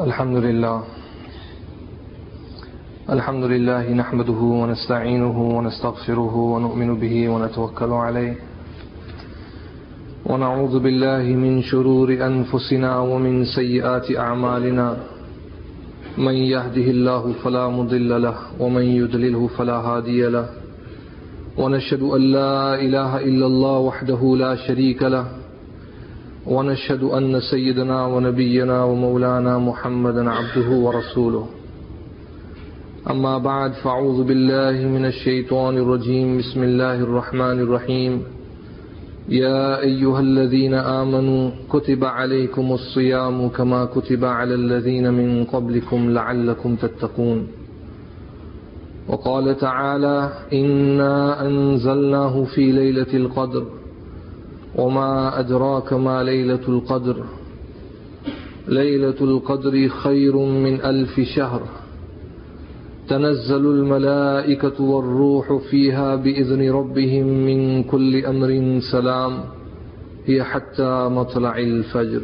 الحمد لله. الحمد لله نحمده ونستعينه ونستغفره ونؤمن به ونتوكل عليه. ونعوذ بالله من شرور أنفسنا ومن سيئات أعمالنا. من يهده الله فلا مضل له ومن يدلله فلا هادي له. ونشهد أن لا إله إلا الله وحده لا شريك له. ونشهد أن سيدنا ونبينا ومولانا محمدا عبده ورسوله. أما بعد فأعوذ بالله من الشيطان الرجيم. بسم الله الرحمن الرحيم. يا أيها الذين آمنوا كتب عليكم الصيام كما كتب على الذين من قبلكم لعلكم تتقون. وقال تعالى إنا أنزلناه في ليلة القدر. وما أدراك ما ليلة القدر. ليلة القدر خير من ألف شهر. تنزل الملائكة والروح فيها بإذن ربهم من كل أمر سلام. هي حتى مطلع الفجر.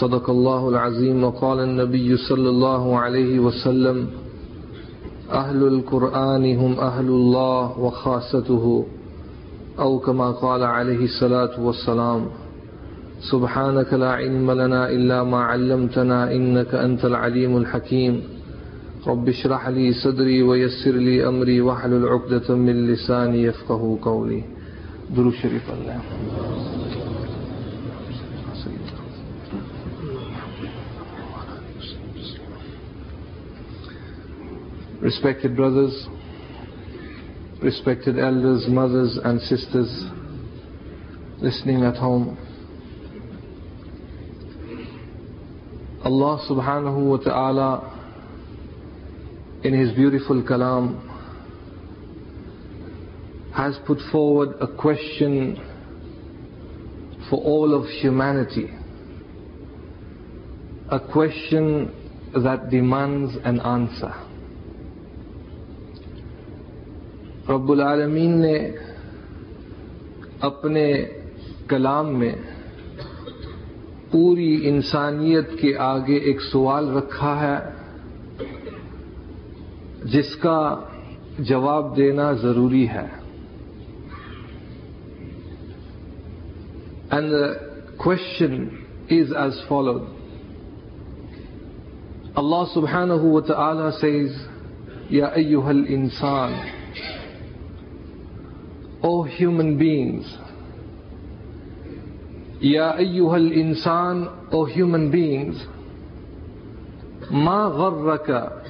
صدق الله العظيم. وقال النبي صلى الله عليه وسلم أهل القرآن هم أهل الله وخاصته. أو كما قال عليه الصلاة والسلام سبحانك لا علم لنا إلا ما علمتنا إنك أنت العليم الحكيم. رب اشرح لي صدري ويسر لي أمري واحلل عقدة من لساني يفقه قولي. درود شريف الله. Respected brothers, respected elders, mothers and sisters listening at home. Allah subhanahu wa ta'ala in His beautiful kalam has put forward a question for all of humanity. A question that demands an answer. رب العالمین نے اپنے کلام میں پوری انسانیت کے آگے ایک سوال رکھا ہے، جس کا جواب دینا ضروری ہے۔ And the question is as followed اللہ سبحانہ و تعالی سیز یا ایوہ الانسان O human beings, Ya ayyuhal insan, O human beings, gharraka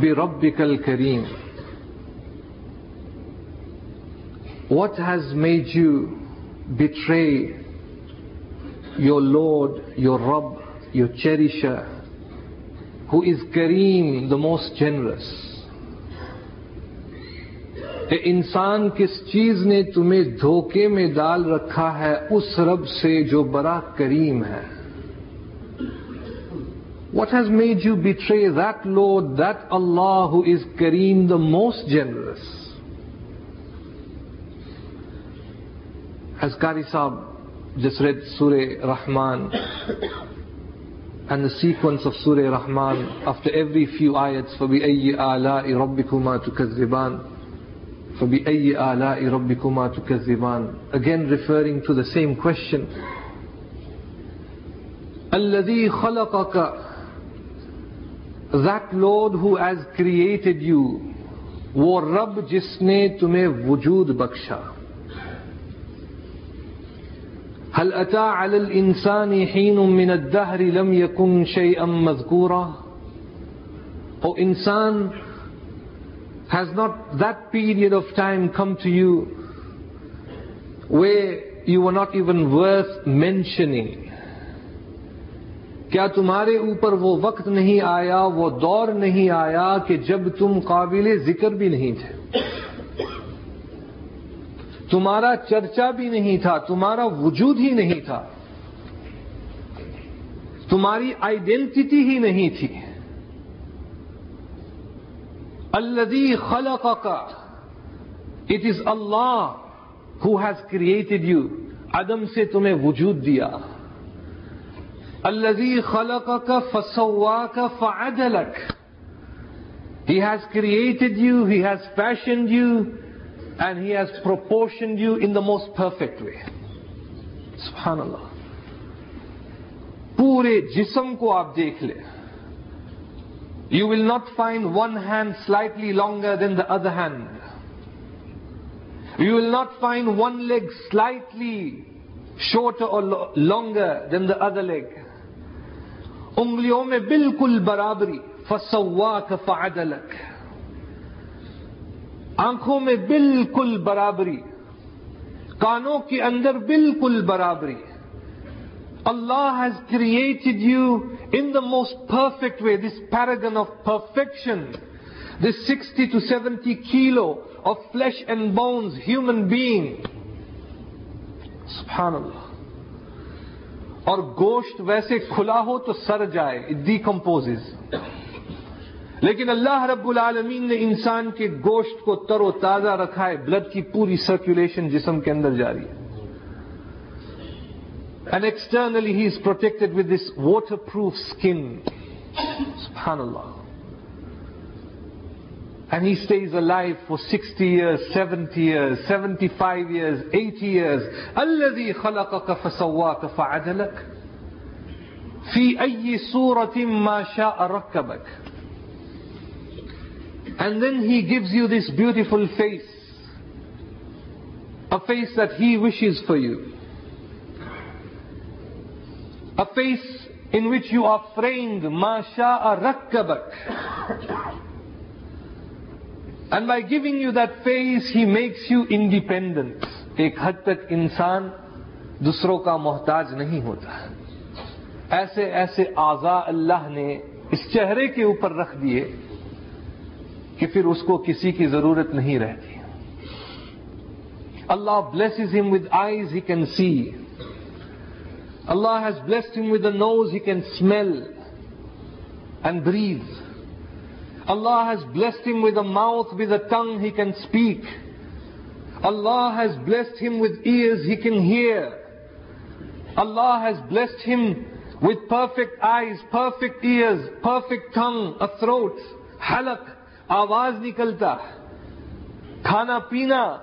bi rabbikal kareem. What has made you betray your Lord, your Rabb, your cherisher, who is Kareem, the most generous? کہ انسان کس چیز نے تمہیں دھوکے میں ڈال رکھا ہے، اس رب سے جو بڑا کریم ہے۔ What has made you betray that love that Allah who is cream the most generous as صاحب جس ریڈ سور رحمان and the sequence of Surah Rahman. After every few ayats فَبِأَيِّ آلَاءِ رَبِّكُمَا تُكَذِّبَانِ فَبِأَيِّ آلَاءِ رَبِّكُمَا تُكَذِّبَانِ Again referring to the same question. الَّذِي خَلَقَكَ That Lord who has created you, وہ رب جس نے تمہیں وجود بخشا هل أتى على الإنسان حين من الدهر لم يكن شيئا مذكورا O insan has not that period of time come to you where you were not even worth mentioning? کیا تمہارے اوپر وہ وقت نہیں آیا، وہ دور نہیں آیا کہ جب تم قابل ذکر بھی نہیں تھے؟ تمہارا چرچا بھی نہیں تھا، تمہارا وجود ہی نہیں تھا، تمہاری آئیڈینٹی ہی نہیں تھی۔ الذي خلقك it is Allah who has created you عدم سے تمہیں وجود دیا الذي خلقك فسواك فعدلك He has created you, He has fashioned you, and He has proportioned you in the most perfect way. Subhanallah. پورے جسم کو آپ دیکھ لیں you will not find one hand slightly longer than the other hand you will not find one leg slightly short اور longer than the other leg انگلیوں میں بالکل برابری فسوا فعدلک آنکھوں میں بالکل برابری، کانوں کے اندر بالکل برابری۔ Allah has created you in the most perfect way, this paragon of perfection, this 60 to 70 kilo of flesh and bones human being. Subhanallah. اور گوشت ویسے کھلا ہو تو سر جائے اٹ ڈیکمپوز لیکن اللہ رب العالمین نے انسان کے گوشت کو تر و تازہ رکھا ہے بلڈ کی پوری سرکولیشن جسم کے اندر جاری ہے And externally he is protected with this waterproof skin. Subhanallah. And he stays alive for 60 years, 70 years, 75 years, 80 years. الذي خلقك فسواك فعدلك في أي صورة ما شاء ركبك And then he gives you this beautiful face. A face that he wishes for you. A face in which you are framed, masha'a rakkabak. And by giving you that face, he makes you independent. ایک حد تک انسان دوسروں کا محتاج نہیں ہوتا ایسے ایسے آزا اللہ نے اس چہرے کے اوپر رکھ دیے کہ پھر اس کو کسی کی ضرورت نہیں رہتی Allah blesses him with eyes he can see Allah has blessed him with a nose he can smell and breathe. Allah has blessed him with a mouth, with a tongue he can speak. Allah has blessed him with ears he can hear. Allah has blessed him with perfect eyes, perfect ears, perfect tongue, a throat, halak, awaz nikalta. Khana pina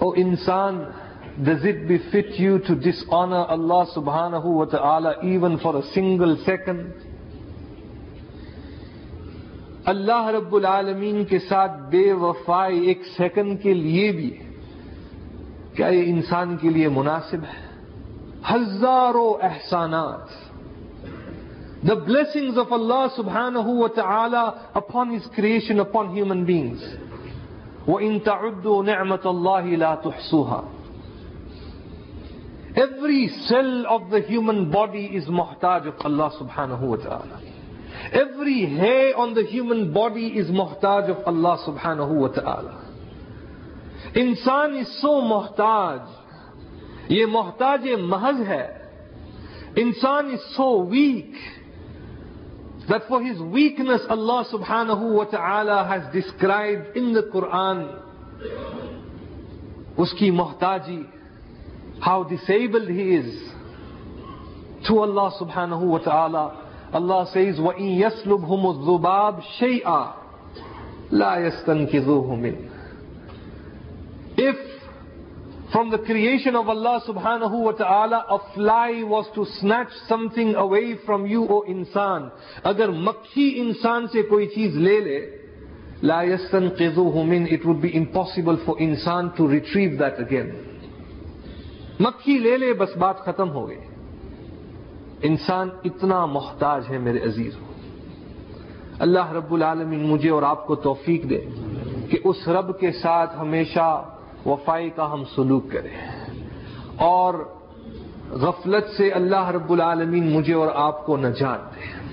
O insan, does it befit you to dishonor Allah subhanahu wa ta'ala even for a single second? Allah رب العالمین کے ساتھ بے وفائی ایک second کے لیے بھی کیا یہ انسان کے لیے مناسب ہے ہزاروں احسانات دا بلیسنگز آف اللہ سبحانہ و تعالی upon his creation upon human beings وہ ان تبد انہیں احمد اللہ تو سوہا every cell of the human body is محتاج آف اللہ سبحان ہو تعالی every hair on the human body is محتاج آف اللہ سبحان تعالی انسان از سو محتاج. یہ محتاج محض ہے. انسان is so weak that for his weakness Allah subhanahu wa ta'ala has described in the Quran uski muhtaji, how disabled he is to Allah subhanahu wa ta'ala. Allah says, وَإِن يَسْلُبْهُمُ الذُّبَابِ شَيْئًا لَا يَسْتَنْكِذُوهُ مِنْ If from the creation of Allah subhanahu wa ta'ala, a fly was to snatch something away from you, O insan. Agar makhi insan se koi cheez le le, la yastanqidhuhu min, it would be impossible for insan to retrieve that again. مکھی لے لے بس بات ختم ہو گئی انسان اتنا محتاج ہے میرے عزیز اللہ رب العالمین مجھے اور آپ کو توفیق دے کہ اس رب کے ساتھ ہمیشہ وفائی کا ہم سلوک کریں۔ اور غفلت سے اللہ رب العالمین مجھے اور آپ کو نجات دے۔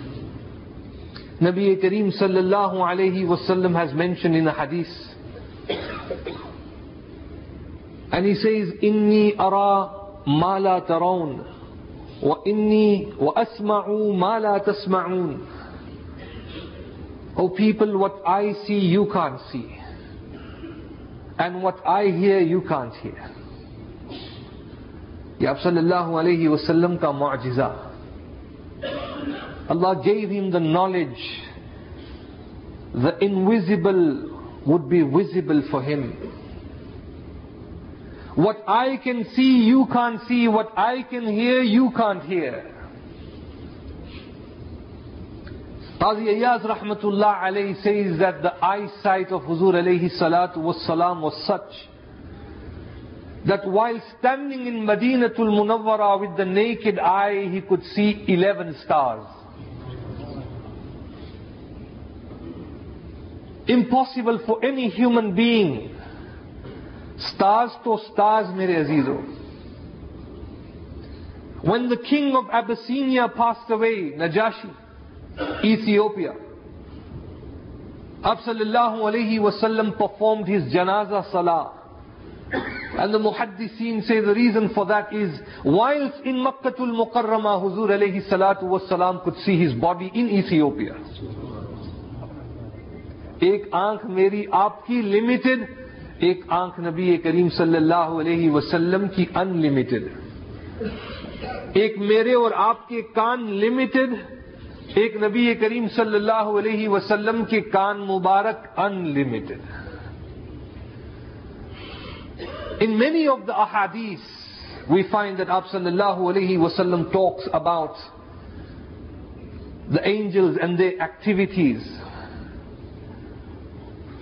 نبی کریم صلی اللہ علیہ وسلم ہیز مینشن ان حدیث and he انی ارا ما لا ترون وانی واسمع ما لا تسمعون Oh people, what I see you can't see. And what I hear you can't hear یہ آپ صلی اللہ علیہ وسلم کا معجزہ Allah gave him the knowledge the invisible would be visible for him what I can see you can't see what I can hear you can't hear Qazi Iyaz rahmatullah alayhi says that the eyesight of Huzur alayhi salatu was salam was such that while standing in Madinatul Munawwara with the naked eye, he could see 11 stars. Impossible for any human being. Stars to stars, mere azizo. When the king of Abyssinia passed away, Najashi, Ethiopia, Absallallahu alayhi wasallam performed his janaza salah. And the muhaddiseen say the reason for that is, whilst in Makkatul Mukarrama, Huzur alayhi salatu was salam could see his body in Ethiopia. ایک آنکھ میری آپ کی limited ایک آنکھ نبی کریم صلی اللہ علیہ وسلم کی ان لمیٹڈ ایک میرے اور آپ کے کان لمیٹڈ ایک نبی کریم صلی اللہ علیہ وسلم کے کان مبارک unlimited in many of the احادیث وی فائنڈ دیٹ آپ صلی اللہ علیہ وسلم talks about the angels and their activities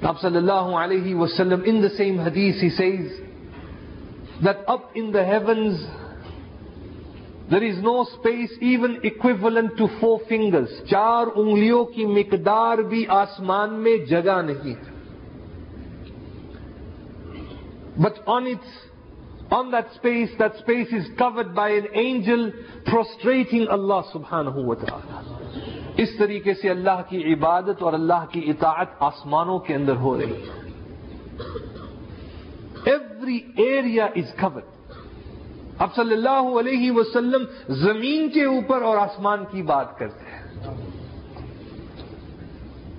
آپ صلی اللہ علیہ وسلم ان دا سیم حدیث he says that up in the heavens there is no space even equivalent to four fingers چار انگلیوں کی مقدار بھی آسمان میں جگہ نہیں ہے but on it's on that space that space is covered by an angel prostrating اللہ سبحان ہوا تعالی اس طریقے سے اللہ کی عبادت اور اللہ کی اطاعت آسمانوں کے اندر ہو رہی ہے ایوری ایریا از کورڈ اب صلی اللہ علیہ وسلم زمین کے اوپر اور آسمان کی بات کرتے ہیں۔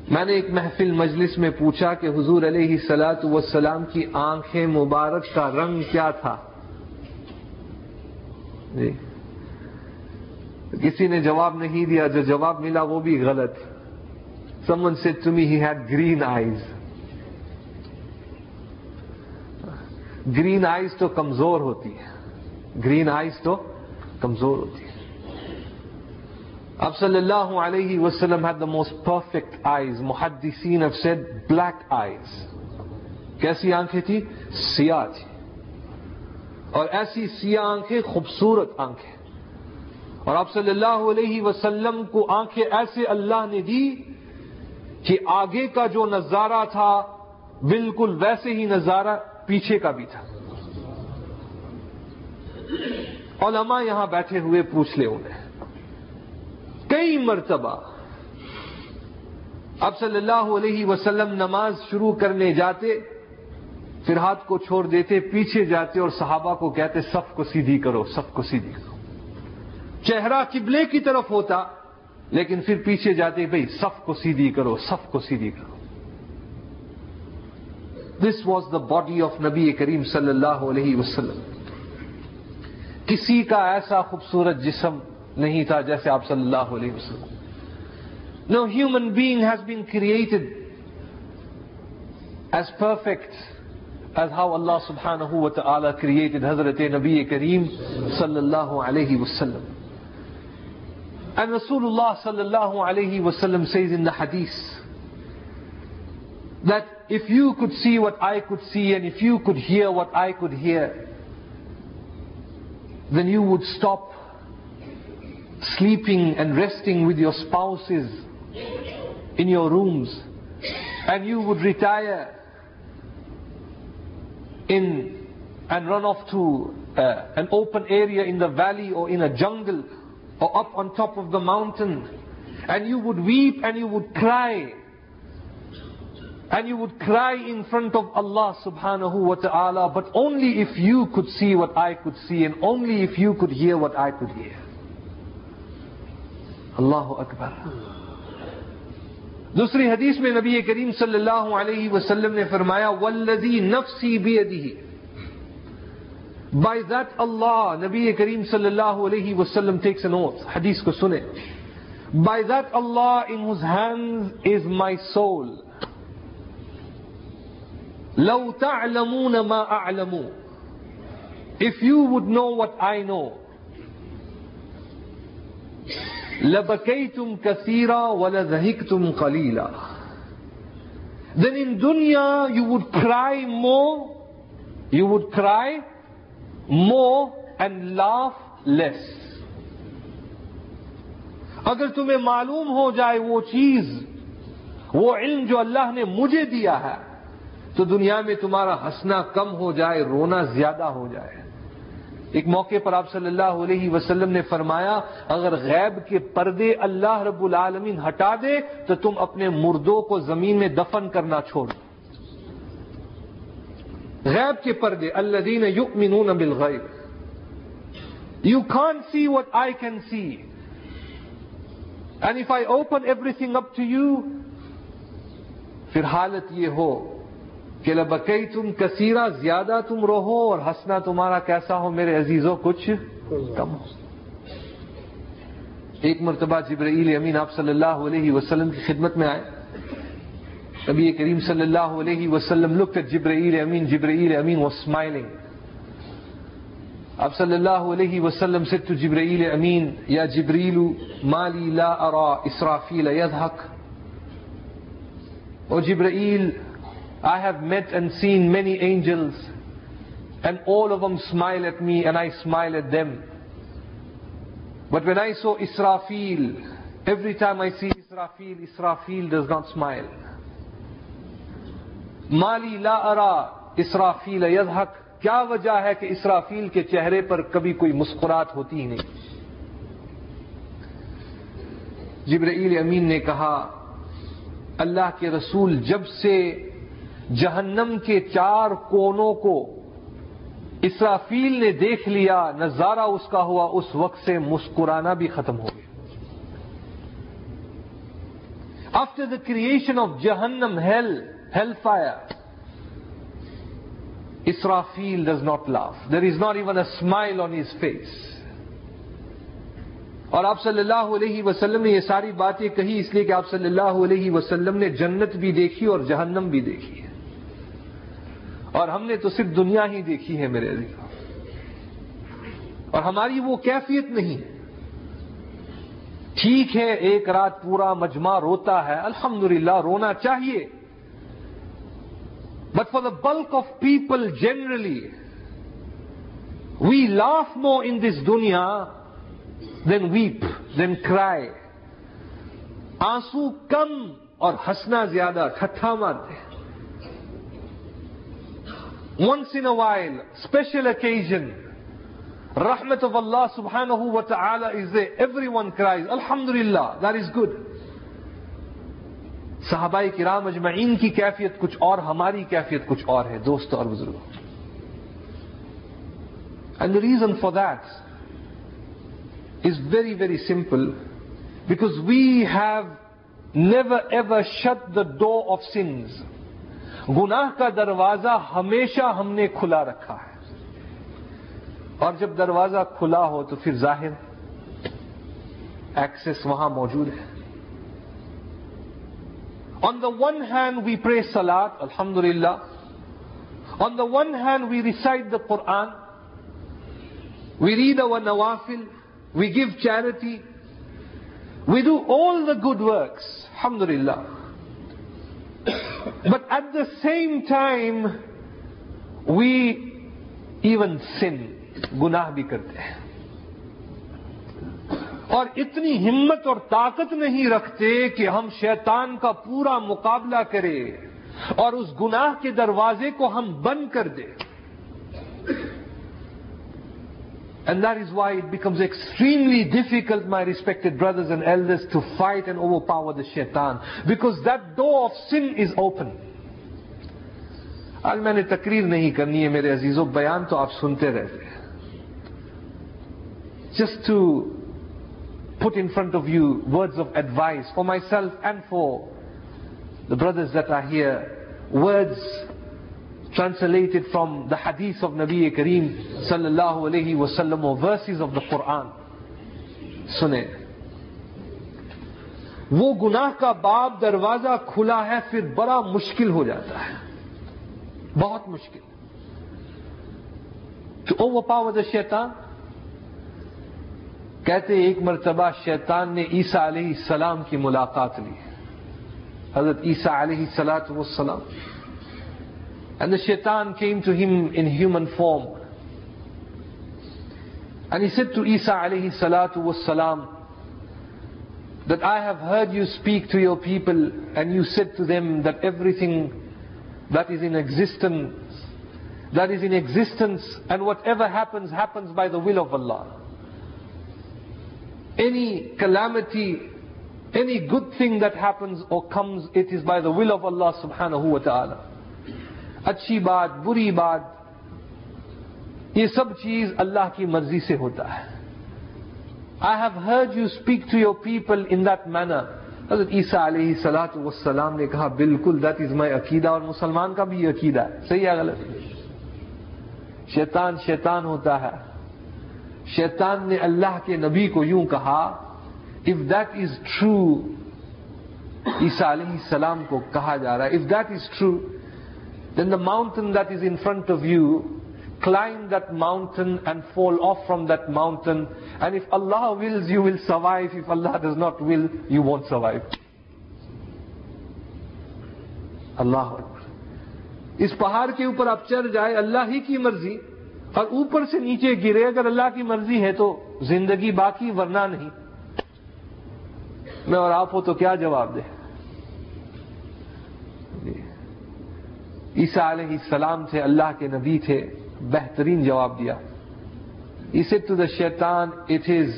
میں نے ایک محفل مجلس میں پوچھا کہ حضور علیہ سلاۃ وسلام کی آنکھیں مبارک کا رنگ کیا تھا؟ جی۔ کسی نے جواب نہیں دیا، جو جواب ملا وہ بھی غلط۔ سمن سے تمہیں he had green eyes green eyes تو کمزور ہوتی ہے۔ گرین آئیز تو کمزور ہوتی ہے اب صلی اللہ علیہ وسلم had the most perfect eyes محدثین have said black eyes کیسی آنکھیں تھی سیاہ تھی اور ایسی سیاہ آنکھیں خوبصورت آنکھیں اور اب صلی اللہ علیہ وسلم کو آنکھیں ایسے اللہ نے دی کہ آگے کا جو نظارہ تھا، بالکل ویسے ہی نظارہ پیچھے کا بھی تھا۔ علماء یہاں بیٹھے ہوئے پوچھ لے انہیں۔ کئی مرتبہ اب صلی اللہ علیہ وسلم نماز شروع کرنے جاتے، پھر ہاتھ کو چھوڑ دیتے، پیچھے جاتے اور صحابہ کو کہتے سب کو سیدھی کرو سب کو سیدھی کرو۔ چہرہ قبلے کی طرف ہوتا، لیکن پھر پیچھے جاتے، بھائی سب کو سیدھی کرو سب کو سیدھی کرو۔ This was the body of نبی کریم صلی اللہ علیہ وسلم۔ کسی کا ایسا خوبصورت جسم نہیں تھا جیسے آپ صلی اللہ علیہ وسلم۔ No human being has been created as perfect as how اللہ سبحانہ و تعالی کریٹڈ حضرت نبی کریم صلی اللہ علیہ وسلم And Rasulullah sallallahu alayhi wasallam says in the hadith that if you could see what I could see and if you could hear what I could hear, then you would stop sleeping and resting with your spouses in your rooms. And you would retire in and run off to uh, an open area in the valley or in a jungle or up on top of the mountain. And you would weep and you would cry And you would cry in front of Allah subhanahu but only if you if see what I what see and only if you if you what I what I اللہ اکبر دوسری حدیث میں نبی کریم صلی اللہ علیہ وسلم نے فرمایا ولدی نفسی بیدی بائی ذات اللہ نبی کریم صلی اللہ علیہ وسلم ٹیکس نوٹ حدیث کو سنے بائی ذات اللہ in his hands is my soul لو تعلمون ما أعلم. If you would know what I know. لبكيتم كثيرا ولذهكتم قليلا. Then in dunya you would cry more, you would cry more and laugh less. اگر تمہیں معلوم ہو جائے وہ چیز وہ علم جو اللہ نے مجھے دیا ہے تو دنیا میں تمہارا ہنسنا کم ہو جائے، رونا زیادہ ہو جائے۔ ایک موقع پر آپ صلی اللہ علیہ وسلم نے فرمایا، اگر غیب کے پردے اللہ رب العالمین ہٹا دے، تو تم اپنے مردوں کو زمین میں دفن کرنا چھوڑ غیب کے پردے اللہ دین یؤمنون بالغیب۔ You can't see what I can see and if I open everything up to you پھر حالت یہ ہو کہ لبکئی تم کثیرہ، زیادہ تم رہو اور ہنسنا تمہارا کیسا ہو، میرے عزیزوں، کچھ کم ہو۔ ایک مرتبہ جبرائیل امین آپ صلی اللہ علیہ وسلم کی خدمت میں آئے۔ نبی کریم صلی اللہ علیہ وسلم لکھ جبرائیل امین جبرائیل امین و اسمائلنگ اب صلی اللہ علیہ وسلم سے تو جبرائیل امین، یا جبریل مالی لا ارا اسرافیل یدھک اور جبرائیل I have met and seen many angels, and all of them smile at me, and I smile at them. But when I saw Israfil, every time I see Israfil, Israfil does not smile. Mali la ara Israfil yadhak. کیا وجہ ہے کہ اسرافیل کے چہرے پر کبھی کوئی مسکرات ہوتی ہی نہیں جبرائیل امین نے کہا اللہ کے رسول جب سے جہنم کے چار کونوں کو اسرافیل نے دیکھ لیا، نظارہ اس کا ہوا، اس وقت سے مسکرانا بھی ختم ہو گیا۔ آفٹر دا کریشن آف جہنم hell hell fire Israfil does not laugh there is not even a smile on his face اور آپ صلی اللہ علیہ وسلم نے یہ ساری باتیں کہی، اس لیے کہ آپ صلی اللہ علیہ وسلم نے جنت بھی دیکھی اور جہنم بھی دیکھی۔ ہے اور ہم نے تو صرف دنیا ہی دیکھی ہے میرے عزیز اور ہماری وہ کیفیت نہیں۔ ٹھیک ہے، ایک رات پورا مجمع روتا ہے، الحمدللہ رونا چاہیے۔ But for the bulk of people generally we laugh more in this دنیا دین ویپ دین کرائے آنسو کم اور ہنسنا زیادہ ٹھٹھا مارتے ہیں۔ Once in a while, special occasion, rahmat of Allah subhanahu wa ta'ala is there. Everyone cries, Alhamdulillah, that is good. صحابہ کرام اجمعین کی کیفیت کچھ اور ہماری کیفیت کچھ اور ہے دوستوں اور بزرگوں and the reason for that is very very simple because we have never ever shut the door of sins گناہ کا دروازہ ہمیشہ ہم نے کھلا رکھا ہے۔ اور جب دروازہ کھلا ہو تو پھر ظاہر ایکسس وہاں موجود ہے۔ آن دا ون ہینڈ وی پرے سلاد الحمد للہ on the one hand we recite the Quran we read our نوافل we give charity we do all the good works الحمد للہ But at the same time, we even sin. گناہ بھی کرتے ہیں اور اتنی ہمت اور طاقت نہیں رکھتے کہ ہم شیطان کا پورا مقابلہ کرے اور اس گناہ کے دروازے کو ہم بند کر دیں And that is why it becomes extremely difficult, my respected brothers and elders, to fight and overpower the shaitan. Because that door of sin is open. آج میں نے تقریر نہیں کرنی ہے میرے عزیزوں بیان تو آپ سنتے رہتے ہیں just to put in front of you words of advice for myself and for the brothers that are here words translated from the hadith of Nabi Kareem sallallahu alayhi wasallam or verses of the Quran. سنیں وہ گناہ کا باب دروازہ کھلا ہے پھر بڑا مشکل ہو جاتا ہے بہت مشکل تو اوور پاور دا شیطان کہتے ایک مرتبہ شیطان نے عیسیٰ علیہ السلام کی ملاقات لی حضرت عیسیٰ علیہ السلاۃ والسلام And the shaitan came to him in human form. And he said to Isa alayhi salatu wassalam, that I have heard you speak to your people and you said to them that everything that is in existence, that is in existence and whatever happens, happens by the will of Allah. Any calamity, any good thing that happens or comes, it is by the will of Allah subhanahu wa ta'ala. اچھی بات، بری بات، یہ سب چیز اللہ کی مرضی سے ہوتا ہے۔ I have heard you speak to your people in that manner حضرت عیسیٰ علیہ سلاۃ وسلام نے کہا، بالکل دیٹ از مائی عقیدہ اور مسلمان کا بھی یہ عقیدہ ہے۔ صحیح ہے غلط؟ شیطان شیطان ہوتا ہے۔ شیطان نے اللہ کے نبی کو یوں کہا اف دیٹ از ٹرو عیسیٰ علیہ السلام کو کہا جا رہا ہے۔ If that is true then the mountain that is in front of you climb that mountain and fall off from that mountain. And if Allah wills, you will survive. If Allah does not will, you won't survive. Allah اس پہاڑ کے اوپر آپ چڑھ جائے اللہ ہی کی مرضی اور اوپر سے نیچے گرے اگر اللہ کی مرضی ہے تو زندگی باقی ورنہ نہیں میں اور آپ ہو تو کیا جواب دے عیسیٰ علیہ السلام تھے اللہ کے نبی تھے، بہترین جواب دیا۔ اسے ٹو دا شیطان it is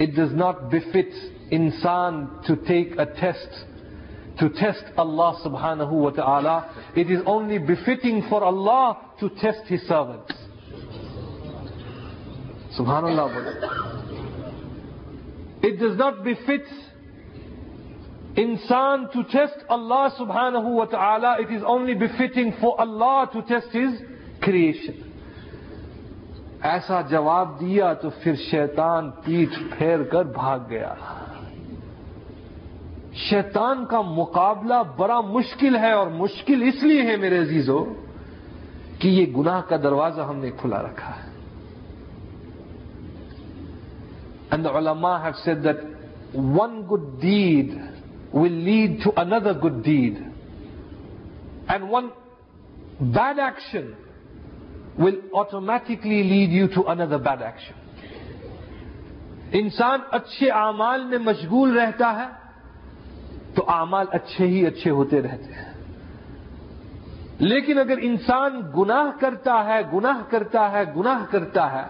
it does not befit انسان to take a test to test اللہ سبحان تعالی it is only befitting for Allah to test his servant سبحان اللہ بولے اٹ ڈز ناٹ بفٹ انسان ٹو ٹیسٹ اللہ سبحان تعالی it is only befitting for Allah to test his creation ایسا جواب دیا تو پھر شیطان پیٹ پھیر کر بھاگ گیا. شیطان کا مقابلہ بڑا مشکل ہے اور مشکل اس لیے ہے میرے عزیزوں کہ یہ گناہ کا دروازہ ہم نے کھلا رکھا ہے. اینڈ علماء have said that one good deed will lead to another good deed and one bad action will automatically lead you to another bad action. انسان اچھے اعمال میں مشغول رہتا ہے تو اعمال اچھے ہی اچھے ہوتے رہتے ہیں لیکن اگر انسان گناہ کرتا ہے، گناہ کرتا ہے، گناہ کرتا ہے،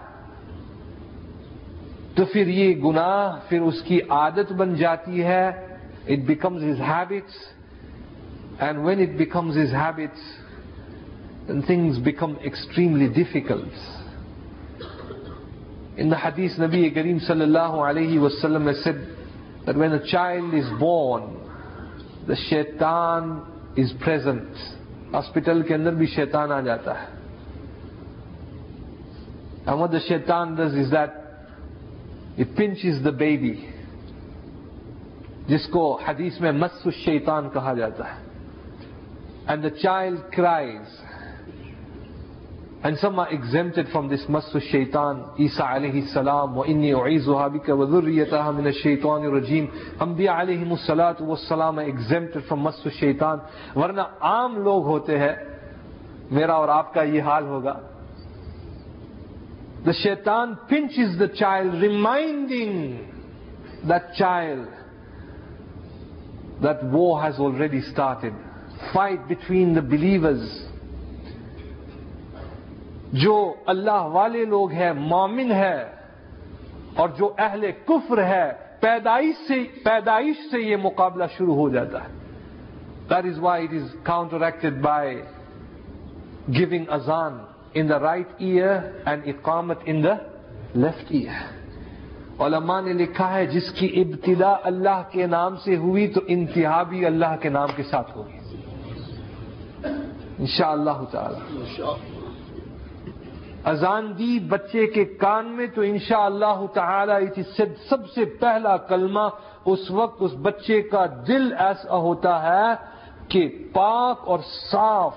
تو پھر یہ گناہ، پھر اس کی عادت بن جاتی ہے it becomes his habits and when it becomes his habits then things become extremely difficult. In the hadith, Nabi Kareem sallallahu alayhi wasallam has said that when a child is born, the shaitan is present. Hospital ke andar bhi shaitan aa jata hai. And what the shaitan does is that it pinches the baby. جس کو حدیث میں مس الشیطان کہا جاتا ہے. And the child cries and some example from this مس الشیطان. عیسا علیہ السلام و انی کا عیز وحابی کا ہم ان شیطان اور جیم ہم دیا علیہ مسلط و سلام ایگزیمٹڈ فرام مس الشیطان. ورنہ عام لوگ ہوتے ہیں. میرا اور آپ کا یہ حال ہوگا. دا شیتان punches the child reminding the child that war has already started. Fight between the believers. جو اللہ والے لوگ ہیں، مومن ہے اور جو اہل کفر ہے، پیدائش سے پیدائش سے یہ مقابلہ شروع ہو جاتا ہے that is why it is counteracted by giving ازان in the right ear and اقامت ان دا لیفٹ ایئر علماء نے لکھا ہے، جس کی ابتدا اللہ کے نام سے ہوئی تو انتہا بھی اللہ کے نام کے ساتھ ہوگی۔ انشاءاللہ تعالی۔ اذان دی بچے کے کان میں تو انشاءاللہ تعالی سب سے پہلا کلمہ اس وقت اس بچے کا دل ایسا ہوتا ہے کہ پاک اور صاف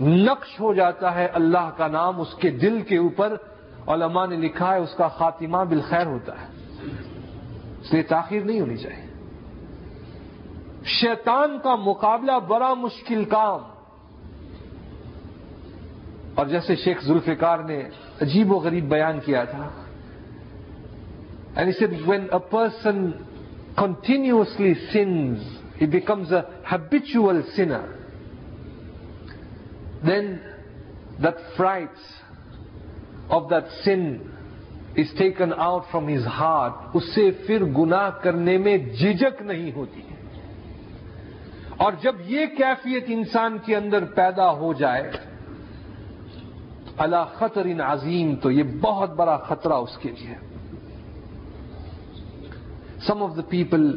نقش ہو جاتا ہے اللہ کا نام اس کے دل کے اوپر۔ علماء نے لکھا ہے، اس کا خاتمہ بالخیر ہوتا ہے۔ اس لیے تاخیر نہیں ہونی چاہیے۔ شیطان کا مقابلہ بڑا مشکل کام۔ اور جیسے شیخ ذوالفقار نے عجیب و غریب بیان کیا تھا when a person continuously sins he becomes a habitual sinner then that fruits of that sin is taken out from his heart اس سے پھر گناہ کرنے میں جھجک نہیں ہوتی اور جب یہ کیفیت انسان کے اندر پیدا ہو جائے اللہ خطر ان عظیم تو یہ بہت بڑا خطرہ اس کے لیے some of the people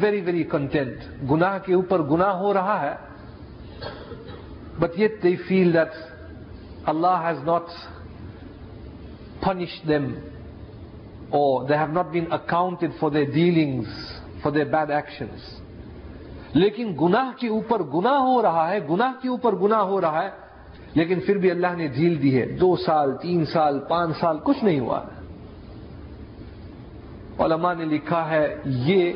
very very content گناہ کے اوپر گناہ ہو رہا ہے but yet they feel that Allah has not punish them or they have not been accounted for their dealings for their bad actions لیکن گناہ کے اوپر گناہ ہو رہا ہے، گناہ کے اوپر گناہ ہو رہا ہے، لیکن پھر بھی اللہ نے جھیل دی ہے۔ دو سال، تین سال، پانچ سال، کچھ نہیں ہوا۔ علماء نے لکھا ہے، یہ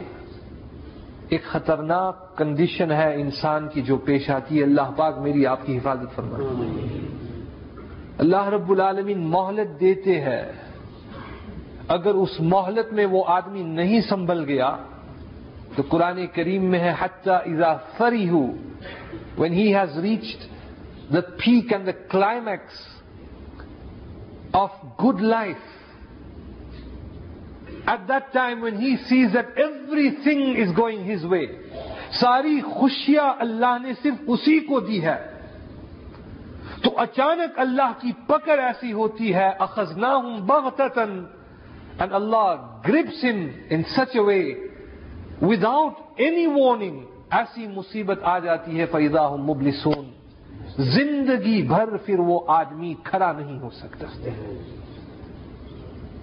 ایک خطرناک کنڈیشن ہے انسان کی جو پیش آتی ہے۔ اللہ پاک میری آپ کی حفاظت فرما اللہ رب العالمین مہلت دیتے ہیں۔ اگر اس مہلت میں وہ آدمی نہیں سنبھل گیا، تو قرآن کریم میں ہے، حتیٰ اذا فری ہو when he has reached the peak and the climax of good life at that time when he sees that everything is going his way ساری خوشیاں اللہ نے صرف اسی کو دی ہے۔ تو اچانک اللہ کی پکڑ ایسی ہوتی ہے اخذنا ہوں بغتن and Allah grips him in such a way without any warning ایسی مصیبت آ جاتی ہے فیضا ہوں مبلسون۔ زندگی بھر پھر وہ آدمی کھڑا نہیں ہو سکتا۔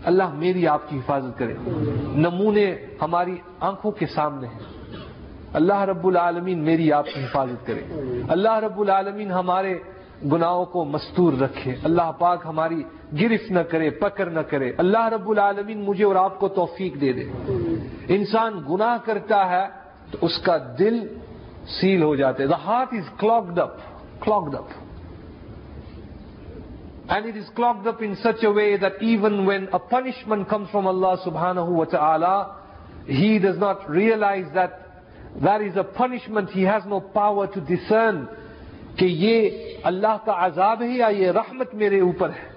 اللہ میری آپ کی حفاظت کرے۔ نمونے ہماری آنکھوں کے سامنے ہیں۔ اللہ رب العالمین میری آپ کی حفاظت کرے۔ اللہ رب العالمین ہمارے گناہوں کو مستور رکھے۔ اللہ پاک ہماری گرفت نہ کرے، پکڑ نہ کرے۔ اللہ رب العالمین مجھے اور آپ کو توفیق دے دے۔ انسان گناہ کرتا ہے تو اس کا دل سیل ہو جاتا ہے۔ The heart is clogged up clogged up and it is clogged up in such a way that even when a punishment comes from اللہ سبحانہ وتعالی he does not realise that there is a punishment he has no power to discern کہ یہ اللہ کا عذاب ہے یا یہ رحمت میرے اوپر ہے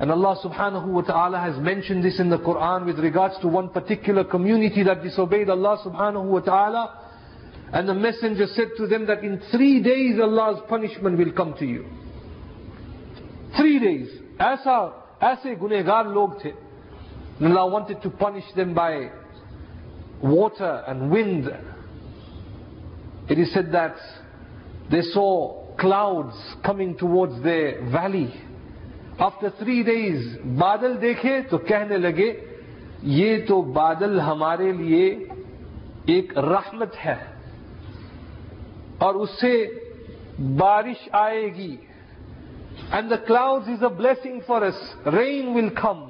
And Allah subhanahu wa ta'ala has mentioned this in the Quran with regards to one particular community that disobeyed Allah subhanahu wa ta'ala. And the messenger said to them that in three days Allah's punishment will come to you. Three days. ایسا ایسے گنہگار لوگ تھے Allah wanted to punish them by water and wind. It is said that they saw clouds coming towards their valley. After three days بادل دیکھے تو کہنے لگے، یہ تو بادل ہمارے لیے ایک رحمت ہے اور اس سے بارش آئے گی and the cloud is a blessing for us rain will come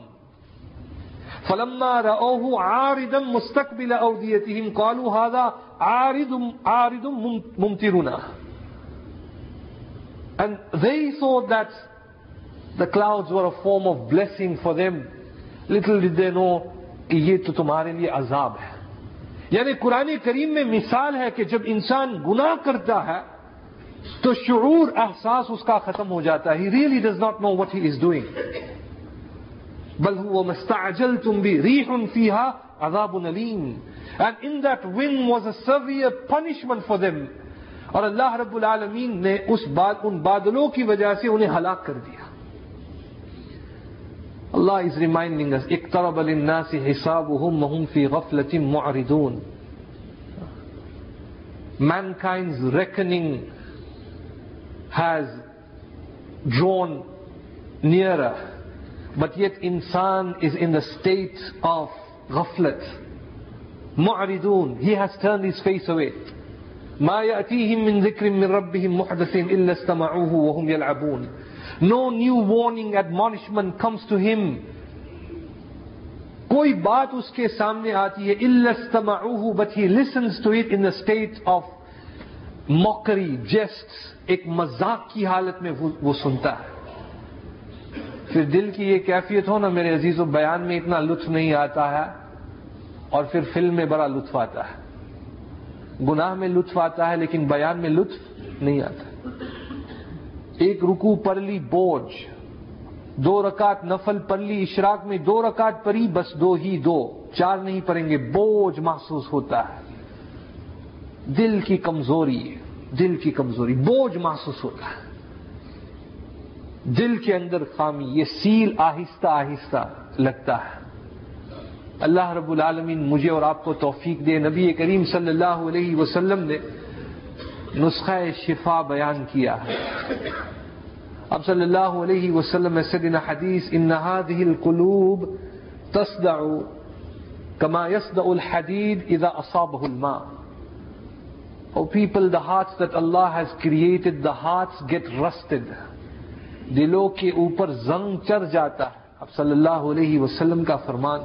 فلما روح آردم مستقبل اودیتهم قالوا هذا عارض عارض ممطرنا and they thought that the cloud were a form of blessing for them little they know کہ یہ تو تمہارے لیے عذاب ہے۔ یعنی قرآن کریم میں مثال ہے کہ جب انسان گناہ کرتا ہے، تو شعور، احساس اس کا ختم ہو جاتا ہے۔ Really does not know what he is doing بل ہو مستعجل تم بھی ریح فیہا عذاب نلیم and in that one was a severe punishment for them اور اللہ رب العالمین نے اس بات ان بادلوں کی وجہ سے انہیں ہلاک کر دیا Allah is reminding us, اقترب للناس حسابهم وهم في غفلة معرضون. mankind's reckoning has drawn nearer. But yet insan is in the state of ghaflat. Mu'ridun. He has turned his face away. ما يأتيهم من ذكر من ربهم محدث إلا استمعوه وهم يلعبون. No new warning, admonishment comes to him. کوئی بات اس کے سامنے آتی ہے الاستمعوه but he listens to it in the state of mockery, jest, ایک مذاق کی حالت میں وہ سنتا ہے پھر دل کی یہ کیفیت ہو نا میرے عزیز و بیان میں اتنا لطف نہیں آتا ہے اور پھر فلم میں بڑا لطف آتا ہے گناہ میں لطف آتا ہے لیکن بیان میں لطف نہیں آتا ایک رکو پر لی، بوجھ۔ دو رکعت نفل پر لی، اشراق میں دو رکعت پری بس دو ہی دو۔ چار نہیں پڑیں گے، بوجھ محسوس ہوتا ہے۔ دل کی کمزوری، دل کی کمزوری، بوجھ محسوس ہوتا ہے۔ دل کے اندر خامی، یہ سیل آہستہ آہستہ لگتا ہے۔ اللہ رب العالمین مجھے اور آپ کو توفیق دے نبی کریم صلی اللہ علیہ وسلم نے نسخہ شفا بیان کیا ہے۔ اب صلی اللہ علیہ وسلم سدنا حدیث ان هذه القلوب تصدع كما يصدع الحديد اذا اصابه الماء. Oh people, the hearts that Allah has created, the hearts get rusted. دلوں کے اوپر زنگ چڑھ جاتا ہے۔ اب صلی اللہ علیہ وسلم کا فرمان۔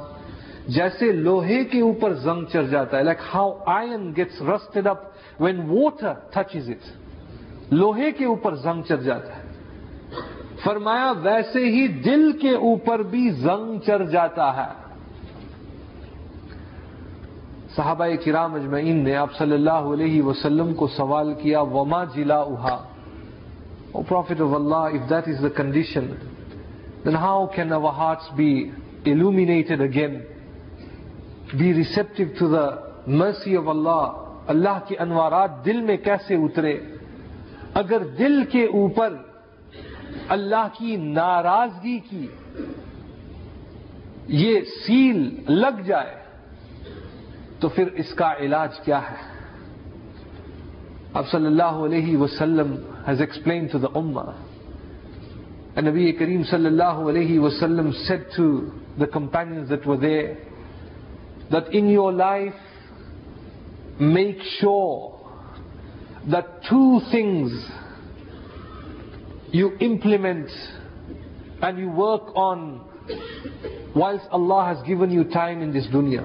جیسے لوہے کے اوپر زنگ چڑھ جاتا ہے like how iron gets rusted up when water touches it لوہے کے اوپر زنگ چڑھ جاتا ہے۔ فرمایا ویسے ہی دل کے اوپر بھی زنگ چڑھ جاتا ہے۔ صحابہ کرام اجمعین نے آپ صلی اللہ علیہ وسلم کو سوال کیا وما جلا اہا O Prophet of Allah, if that is the condition, then how can our hearts be illuminated again? Be receptive to the mercy of Allah اللہ کے انوارات دل میں کیسے اترے؟ اگر دل کے اوپر اللہ کی ناراضگی کی یہ سیل لگ جائے، تو پھر اس کا علاج کیا ہے؟ اب صلی اللہ علیہ وسلم has explain to the ummah نبی کریم صلی اللہ علیہ وسلم said to the companion that way that in your life, make sure that two things you implement and you work on whilst Allah has given you time in this dunya.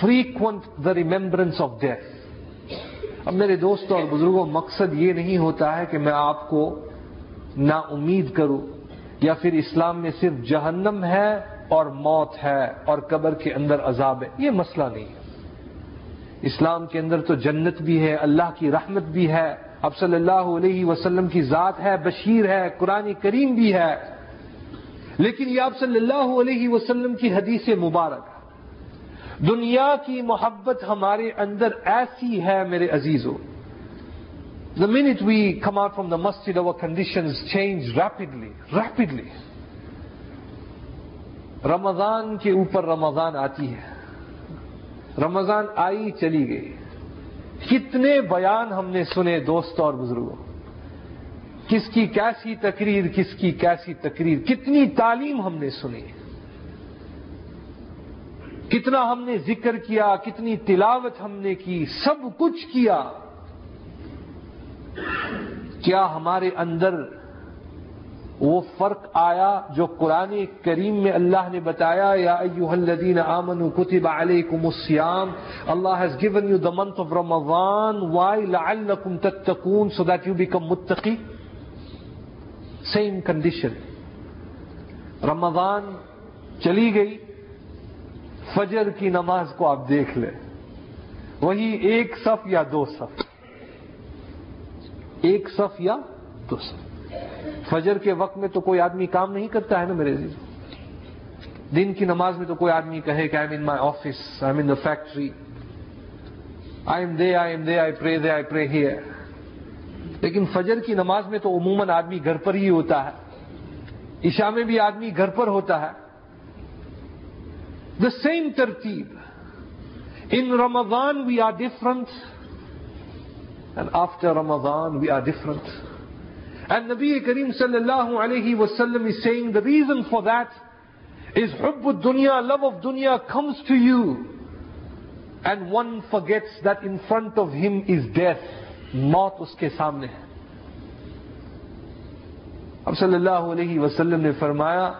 frequent the remembrance of death اب میرے دوستوں اور بزرگوں، مقصد یہ نہیں ہوتا ہے کہ میں آپ کو نا امید کروں یا پھر اسلام میں صرف جہنم ہے اور موت ہے اور قبر کے اندر عذاب ہے، یہ مسئلہ نہیں ہے۔ اسلام کے اندر تو جنت بھی ہے، اللہ کی رحمت بھی ہے اب صلی اللہ علیہ وسلم کی ذات ہے، بشیر ہے، قرآن کریم بھی ہے۔ لیکن یہ آپ صلی اللہ علیہ وسلم کی حدیث مبارک دنیا کی محبت ہمارے اندر ایسی ہے میرے عزیزو. The minute we come out from the Masjid our condition change rapidly rapidly Ramzan کے اوپر رمضان آتی ہے. رمضان آئی چلی گئی. کتنے بیان ہم نے سنے دوستوں اور بزرگوں کس کی کیسی تقریر، کس کی کیسی تقریر. کتنی تعلیم ہم نے سنی. کتنا ہم نے ذکر کیا، کتنی تلاوت ہم نے کی، سب کچھ کیا۔ کیا ہمارے اندر وہ فرق آیا جو قرآن کریم میں اللہ نے بتایا، یا ایوہ الذین آمنوا کتب علیکم السیام اللہ has given you the month of Ramadan why لعلکم تتقون، so that you become متقی؟ سیم کنڈیشن رمضان چلی گئی۔ فجر کی نماز کو آپ دیکھ لیں۔ وہی ایک صف یا دو صف۔ ایک صف یا دو صف۔ فجر کے وقت میں تو کوئی آدمی کام نہیں کرتا ہے نا میرے عزیز۔ دن کی نماز میں تو کوئی آدمی کہے کہ I am in my office I am in the factory I am there I am there I pray there I پرے ہیئر لیکن فجر کی نماز میں تو عموماً آدمی گھر پر ہی ہوتا ہے۔ عشاء میں بھی آدمی گھر پر ہوتا ہے۔ دا سیم ترتیب in Ramzan we are different and after Ramzan we are different and نبی کریم صلی اللہ علیہ وسلم is saying the reason for that is حب دنیا لو آف دنیا comes to you and one forgets that in front of him is death موت اس کے سامنے ہے اب صلی اللہ علیہ وسلم نے فرمایا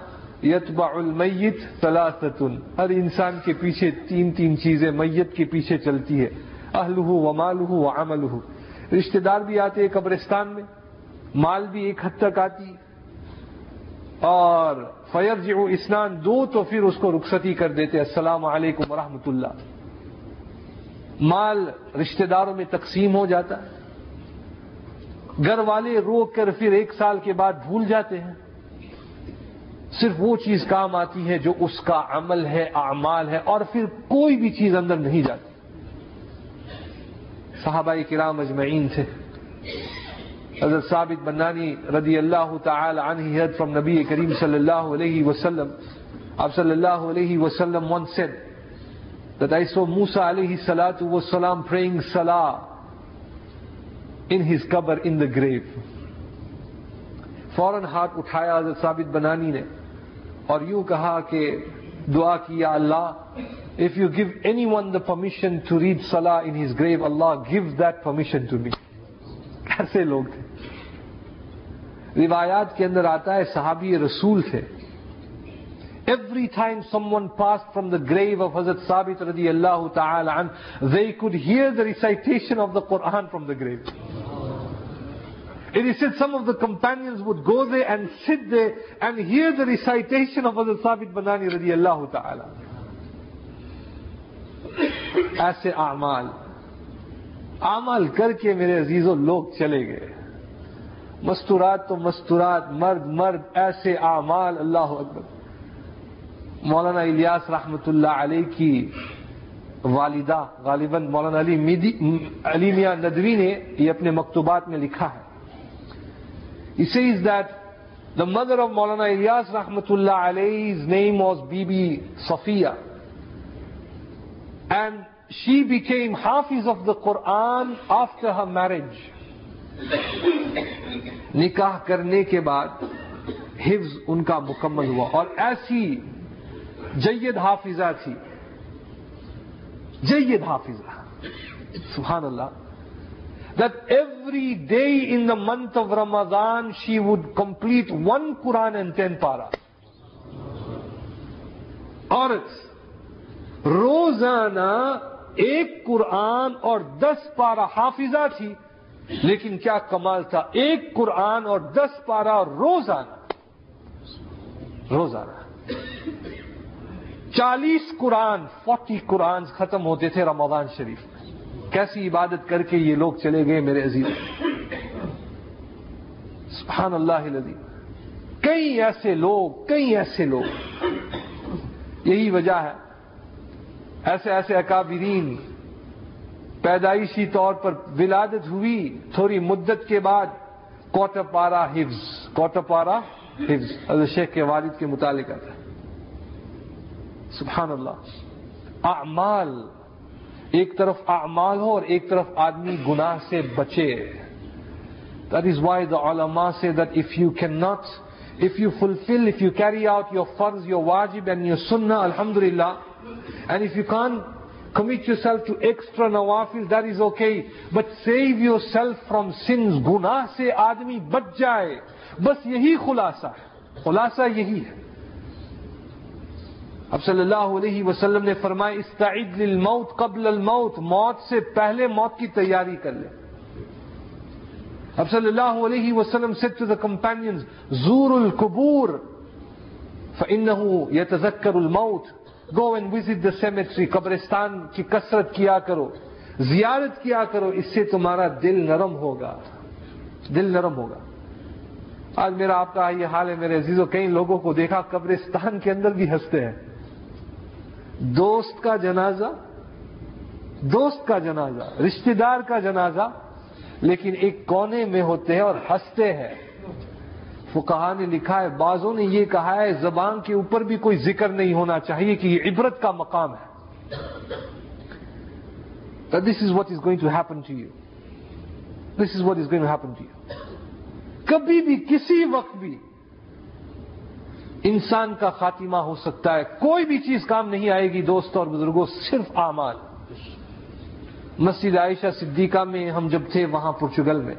یتبع المیت ثلاثت ہر انسان کے پیچھے تین تین چیزیں میت کے پیچھے چلتی ہے اہلہ و مالہ و عملہ رشتہ دار بھی آتے ہیں قبرستان میں، مال بھی ایک حد تک آتی۔ اور فیرجع اسنان، دو تو پھر اس کو رخصتی کر دیتے السلام علیکم ورحمۃ اللہ۔ مال رشتہ داروں میں تقسیم ہو جاتا۔ گھر والے روک کر پھر ایک سال کے بعد بھول جاتے ہیں۔ صرف وہ چیز کام آتی ہے جو اس کا عمل ہے، اعمال ہے، اور پھر کوئی بھی چیز اندر نہیں جاتی۔ صحابہ کرام اجمعین تھے۔ حضرت ثابت بنانی رضی اللہ تعالی عنہ حد فرام نبی کریم صلی اللہ علیہ وسلم۔ اب صلی اللہ علیہ وسلم once said that I saw Musa alayhi salatu was salam praying salah in his qabr in the grave. فوراً ہاتھ اٹھایا حضرت ثابت بنانی نے۔ اور یوں کہا کہ دعا کیا Allah if you give anyone the permission to read سلا in his grave Allah gave that permission to me ایسے لوگ تھے۔ روایات کے اندر آتا ہے، صحابی رسول تھے۔ Every time someone pass from the grave of حضرت ثابت رضی اللہ تعالی عنہ they could hear the recitation of the Quran from the grave. It is said some of the companions would go there and sit there and hear the recitation of Hazrat Sabit Banani radiallahu ta'ala. ایسے اعمال اعمال کر کے میرے عزیزوں لوگ چلے گئے مستورات تو مستورات مرد مرد ایسے اعمال اللہ اکبر مولانا الیاس رحمت اللہ علیہ کی والدہ غالباً مولانا علی علی میاں ندوی نے یہ اپنے مکتوبات میں لکھا ہے He says that the mother of Maulana Ilyas Rahmatullah alayhi's name was Bibi Safiya. And she became Hafiz of the Quran after her marriage. نکاح کرنے کے بعد حفظ ان کا مکمل ہوا اور ایسی جید حافظہ تھی جید حافظہ سبحان اللہ that every day in the month of Ramadan she would complete one Quran and ten para. عورت روزانہ ایک قرآن اور دس پارا حافظہ تھی. لیکن کیا کمال تھا. ایک قرآن اور دس پارا روزانہ. روزانہ. چالیس قرآن فورٹی قرآن ختم ہوتے تھے رمضان شریف. میں کیسی عبادت کر کے یہ لوگ چلے گئے میرے عزیز؟ سبحان اللہ العظیم۔ کئی ایسے لوگ، کئی ایسے لوگ۔ یہی وجہ ہے۔ ایسے ایسے اکابرین، پیدائشی طور پر ولادت ہوئی، تھوڑی مدت کے بعد کوٹ پارا حفظ کوٹ پارا حفظ۔ حضرت شیخ کے والد کے متعلق ہے سبحان اللہ۔ اعمال ایک طرف اعمال ہو اور ایک طرف آدمی گناہ سے بچے۔ دیٹ از وائی دا علما سے that if you can not if you fulfil if you carry out your فرض یور واجب اینڈ یور سننا الحمد للہ and if you can commit yourself to extra نوافل that is okay but save yourself from sins گناہ سے آدمی بچ جائے بس یہی خلاصہ ہے خلاصہ یہی ہے اب صلی اللہ علیہ وسلم نے فرمایا، استعد للموت قبل الموت، موت سے پہلے موت کی تیاری کر لے۔ اب صلی اللہ علیہ وسلم said to the companions زور القبور، فإنه يتذكر الموت۔ Go and visit the cemetery قبرستان کی کثرت کیا کرو، زیارت کیا کرو، اس سے تمہارا دل نرم ہوگا۔ دل نرم ہوگا۔ آج میرا آپ کا یہ حال ہے، میرے عزیزوں، کئی لوگوں کو دیکھا، قبرستان کے اندر بھی ہنستے ہیں۔ دوست کا جنازہ، دوست کا جنازہ، رشتہ دار کا جنازہ، لیکن ایک کونے میں ہوتے ہیں اور ہنستے ہیں۔ فقہا نے لکھا ہے، بعضوں نے یہ کہا ہے، زبان کے اوپر بھی کوئی ذکر نہیں ہونا چاہیے کہ یہ عبرت کا مقام ہے۔ This is what is going to happen to you this is what is going to happen to you کبھی بھی، کسی وقت بھی انسان کا خاتمہ ہو سکتا ہے۔ کوئی بھی چیز کام نہیں آئے گی، دوست اور بزرگوں، صرف اعمال۔ مسجد عائشہ صدیقہ میں ہم جب تھے وہاں پرچگل میں۔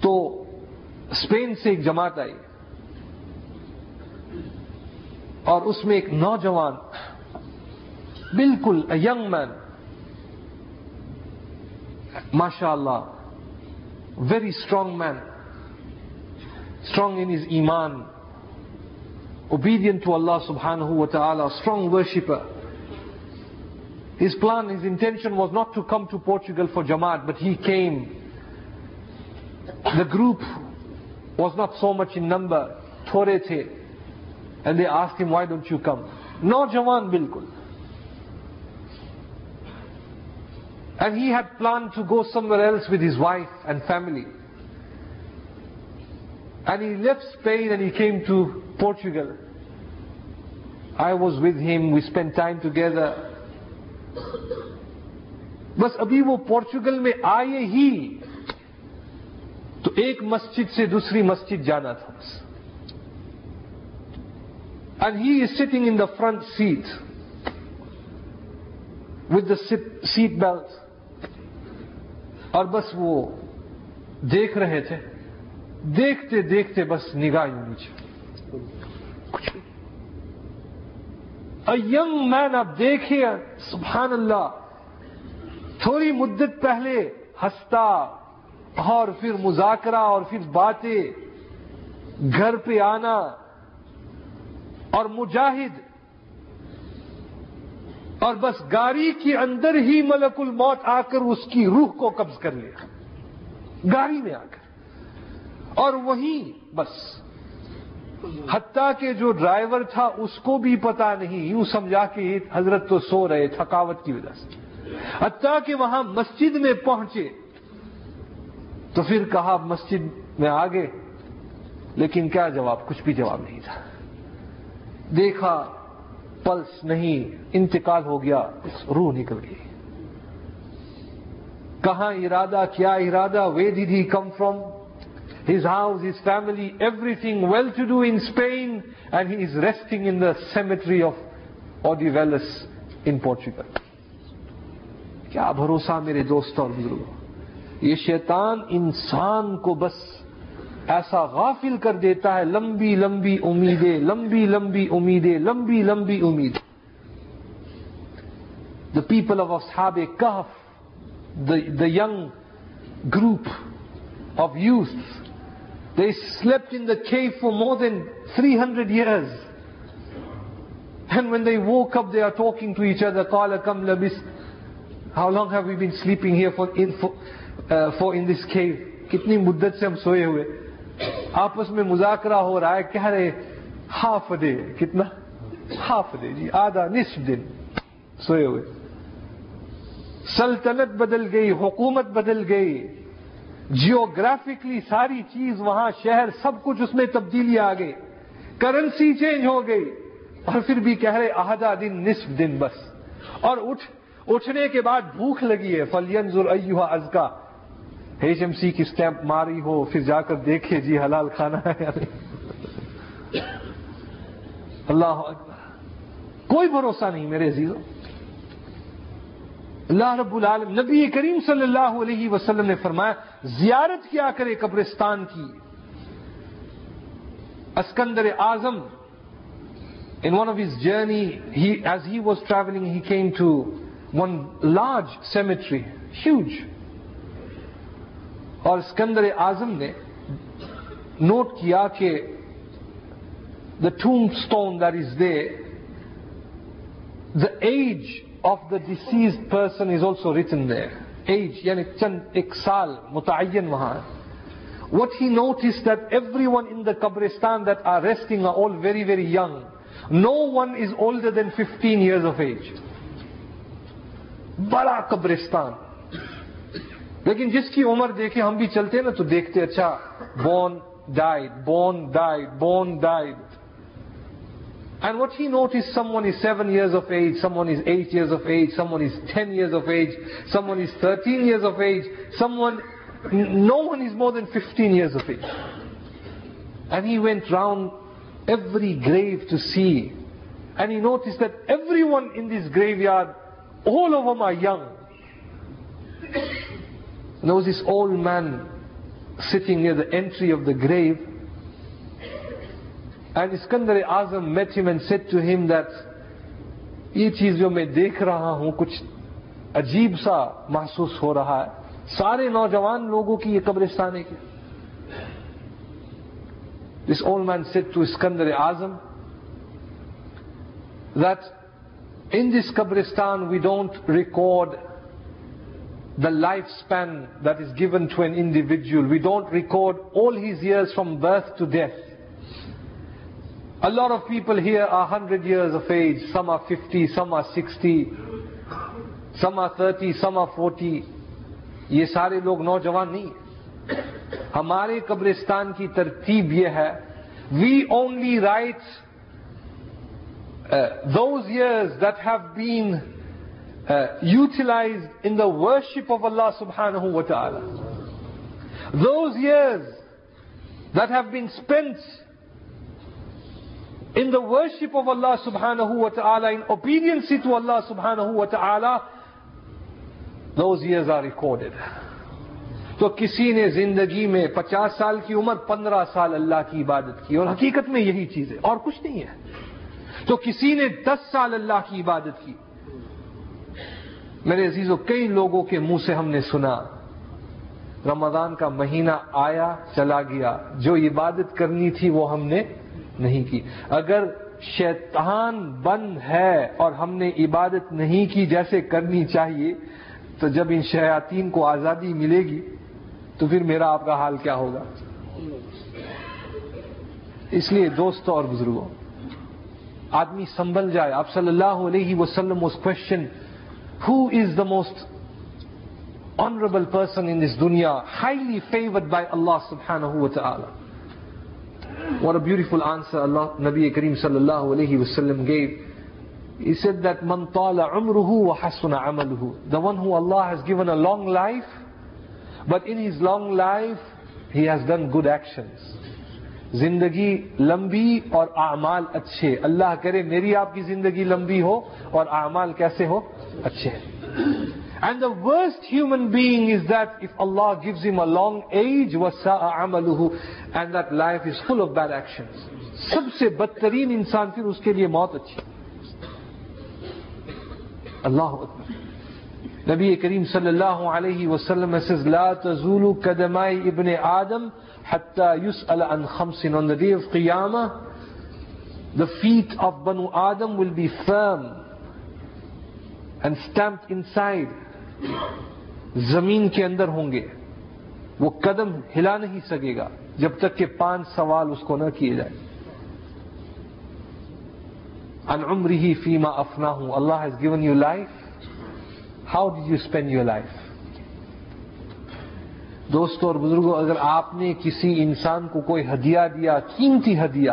تو اسپین سے ایک جماعت آئی۔ اور اس میں ایک نوجوان، بالکل ینگ مین ماشاء اللہ very strong man strong in his iman, obedient to Allah subhanahu wa ta'ala, strong worshipper. His plan, his intention was not to come to Portugal for Jamaat, but he came. The group was not so much in number, thore the, and they asked him, why don't you come? No jaman bilkul. And he had planned to go somewhere else with his wife and family. And he left Spain and he came to Portugal. I was with him, we spent time together. بس ابھی وہ Portugal میں آئے ہی تو ایک مسجد سے دوسری مسجد جانا تھا بس and he is sitting in the front seat with the seat belt اور بس وہ دیکھ رہے تھے دیکھتے دیکھتے بس نگاہ یوں نیچے کچھ ینگ مین اب دیکھے سبحان اللہ تھوڑی مدت پہلے ہنستا اور پھر مذاکرہ اور پھر باتیں گھر پہ آنا اور مجاہد اور بس گاڑی کے اندر ہی ملک الموت آ کر اس کی روح کو قبض کر لیا گاڑی میں آ کر اور وہیں بس۔ حتیٰ کہ جو ڈرائیور تھا اس کو بھی پتا نہیں، یوں سمجھا کہ حضرت تو سو رہے، تھکاوٹ کی وجہ سے۔ حتیٰ کہ وہاں مسجد میں پہنچے۔ تو پھر کہا، مسجد میں آگے۔ لیکن کیا جواب؟ کچھ بھی جواب نہیں تھا۔ دیکھا، پلس نہیں، انتقال ہو گیا روح نکل گئی۔ کہاں ارادہ، کیا ارادہ؟ Way did he come from his house, his family, everything well to do in Spain, and he is resting in the cemetery of Odivelas in Portugal. کیا بھروسہ میرے دوست اور بزرگوں یہ شیطان انسان کو بس ایسا غافل کر دیتا ہے لمبی لمبی امیدیں لمبی لمبی امیدیں لمبی لمبی امید دا پیپل آف اصحاب کہف the young group of youth They slept in the cave for more than 300 years. And when they woke up, they are talking to each other. قال كم لبست How long have we been sleeping here for in, for, uh, for in this cave? کتنی مدت سے ہم سوئے ہوئے آپس میں مذاکرہ ہو رہا ہے کہہ رہے ہاف ڈے کتنا ہاف ڈے جی آدھا نصف دن سوئے ہوئے سلطنت بدل گئی حکومت بدل گئی جیوگرافکلی ساری چیز وہاں شہر سب کچھ اس میں تبدیلی آ گئی. کرنسی چینج ہو گئی. اور پھر بھی کہہ رہے آدھا دن، نصف دن بس. اور اٹھ، اٹھنے کے بعد بھوک لگی ہے. فلینزر ایوہ ازکا ایچ ایم سی کی سٹیمپ ماری ہو، پھر جا کر دیکھے جی حلال کھانا ہے اللہ کوئی بھروسہ نہیں میرے عزیزوں. اللہ رب العالم نبی کریم صلی اللہ علیہ وسلم نے فرمایا، زیارت کیا کرے قبرستان کی۔ Iskandar Azam in one of his journey as he was travelling he came to one large cemetery huge اور اسکندر اعظم نے نوٹ کیا کہ the tomb stone that is the the age of the deceased person is also written there. Age, yani chand ek saal mutayyan wahan. What he noticed that everyone in the Qabristan that are resting are all very, very young. No one is older than 15 years of age. Bada Qabristan. لیکن جس کی عمر دیکھے ہم بھی چلتے نا تو دیکھتے اچھا born died born died born died And what he noticed, someone is 7 years of age, someone is 8 years of age, someone is 10 years of age, someone is 13 years of age, someone, no one is more than 15 years of age. And he went round every grave to see. And he noticed that everyone in this graveyard, all of them are young. And there was this old man sitting near the entry of the grave And Iskandar Azam met him and said to him that یہ چیز جو میں دیکھ رہا ہوں کچھ عجیب سا محسوس ہو رہا ہے سارے نوجوان لوگوں کی یہ قبرستان ہے کیا this old man said to Iskandar Azam that In this Qabristan, we don't record the lifespan that is given to an individual. We don't record all his years from birth to death. A lot of people here are 100 years of age. Some are 50, some are 60, some are 30, some are 40. یہ سارے لوگ نوجوان نہیں ہمارے قبرستان کی ترتیب یہ ہے we only write those years that have been utilized in the worship of Allah سبحان ہوں what are those years that have been spent in the worship of Allah subhanahu wa ta'ala, in obedience to Allah subhanahu wa ta'ala, those years are recorded. تو کسی نے زندگی میں پچاس سال کی عمر پندرہ سال اللہ کی عبادت کی اور حقیقت میں یہی چیز ہے اور کچھ نہیں ہے۔ تو کسی نے دس سال اللہ کی عبادت کی۔ میرے عزیزوں کئی لوگوں کے منہ سے ہم نے سنا رمضان کا مہینہ آیا چلا گیا۔ جو عبادت کرنی تھی وہ ہم نے نہیں کی۔ اگر شیطان بند ہے اور ہم نے عبادت نہیں کی جیسے کرنی چاہیے، تو جب ان شیاطین کو آزادی ملے گی، تو پھر میرا آپ کا حال کیا ہوگا؟ اس لیے دوستوں اور بزرگوں، آدمی سنبھل جائے۔ آپ صلی اللہ علیہ وسلم اس question who is the most honourable person in this دنیا ہائیلی فیورڈ بائی اللہ سبحانہ تعالی What a beautiful answer Allah, Nabi Kareem sallallahu alayhi wa sallam gave. He said that man tala umruhu wa hasuna amaluhu. The one who Allah has given a long life, but in his long life, he has done good actions. زندگی لمبی اور اعمال اچھے اللہ کرے میری آپ کی زندگی لمبی ہو اور اعمال کیسے ہو اچھے and the worst human being is that if Allah gives him a long age and that life is full of bad action سب سے بدترین انسان پھر اس کے لیے موت اچھی اللہ نبی کریم صلی اللہ علیہ وسلم لا تزول قدمائی ابن آدم حتى يسأل عن خمس on the day of Qiyamah the feet of Banu Adam will be firm and stamped inside زمین کے اندر ہوں گے۔ وہ قدم ہلا نہیں سکے گا جب تک کہ پانچ سوال اس کو نہ کیے جائے ان عمری فیما افنا ہوں Allah has given you life how did you spend your life دوستوں اور بزرگوں اگر آپ نے کسی انسان کو کوئی ہدیہ دیا، قیمتی ہدیہ،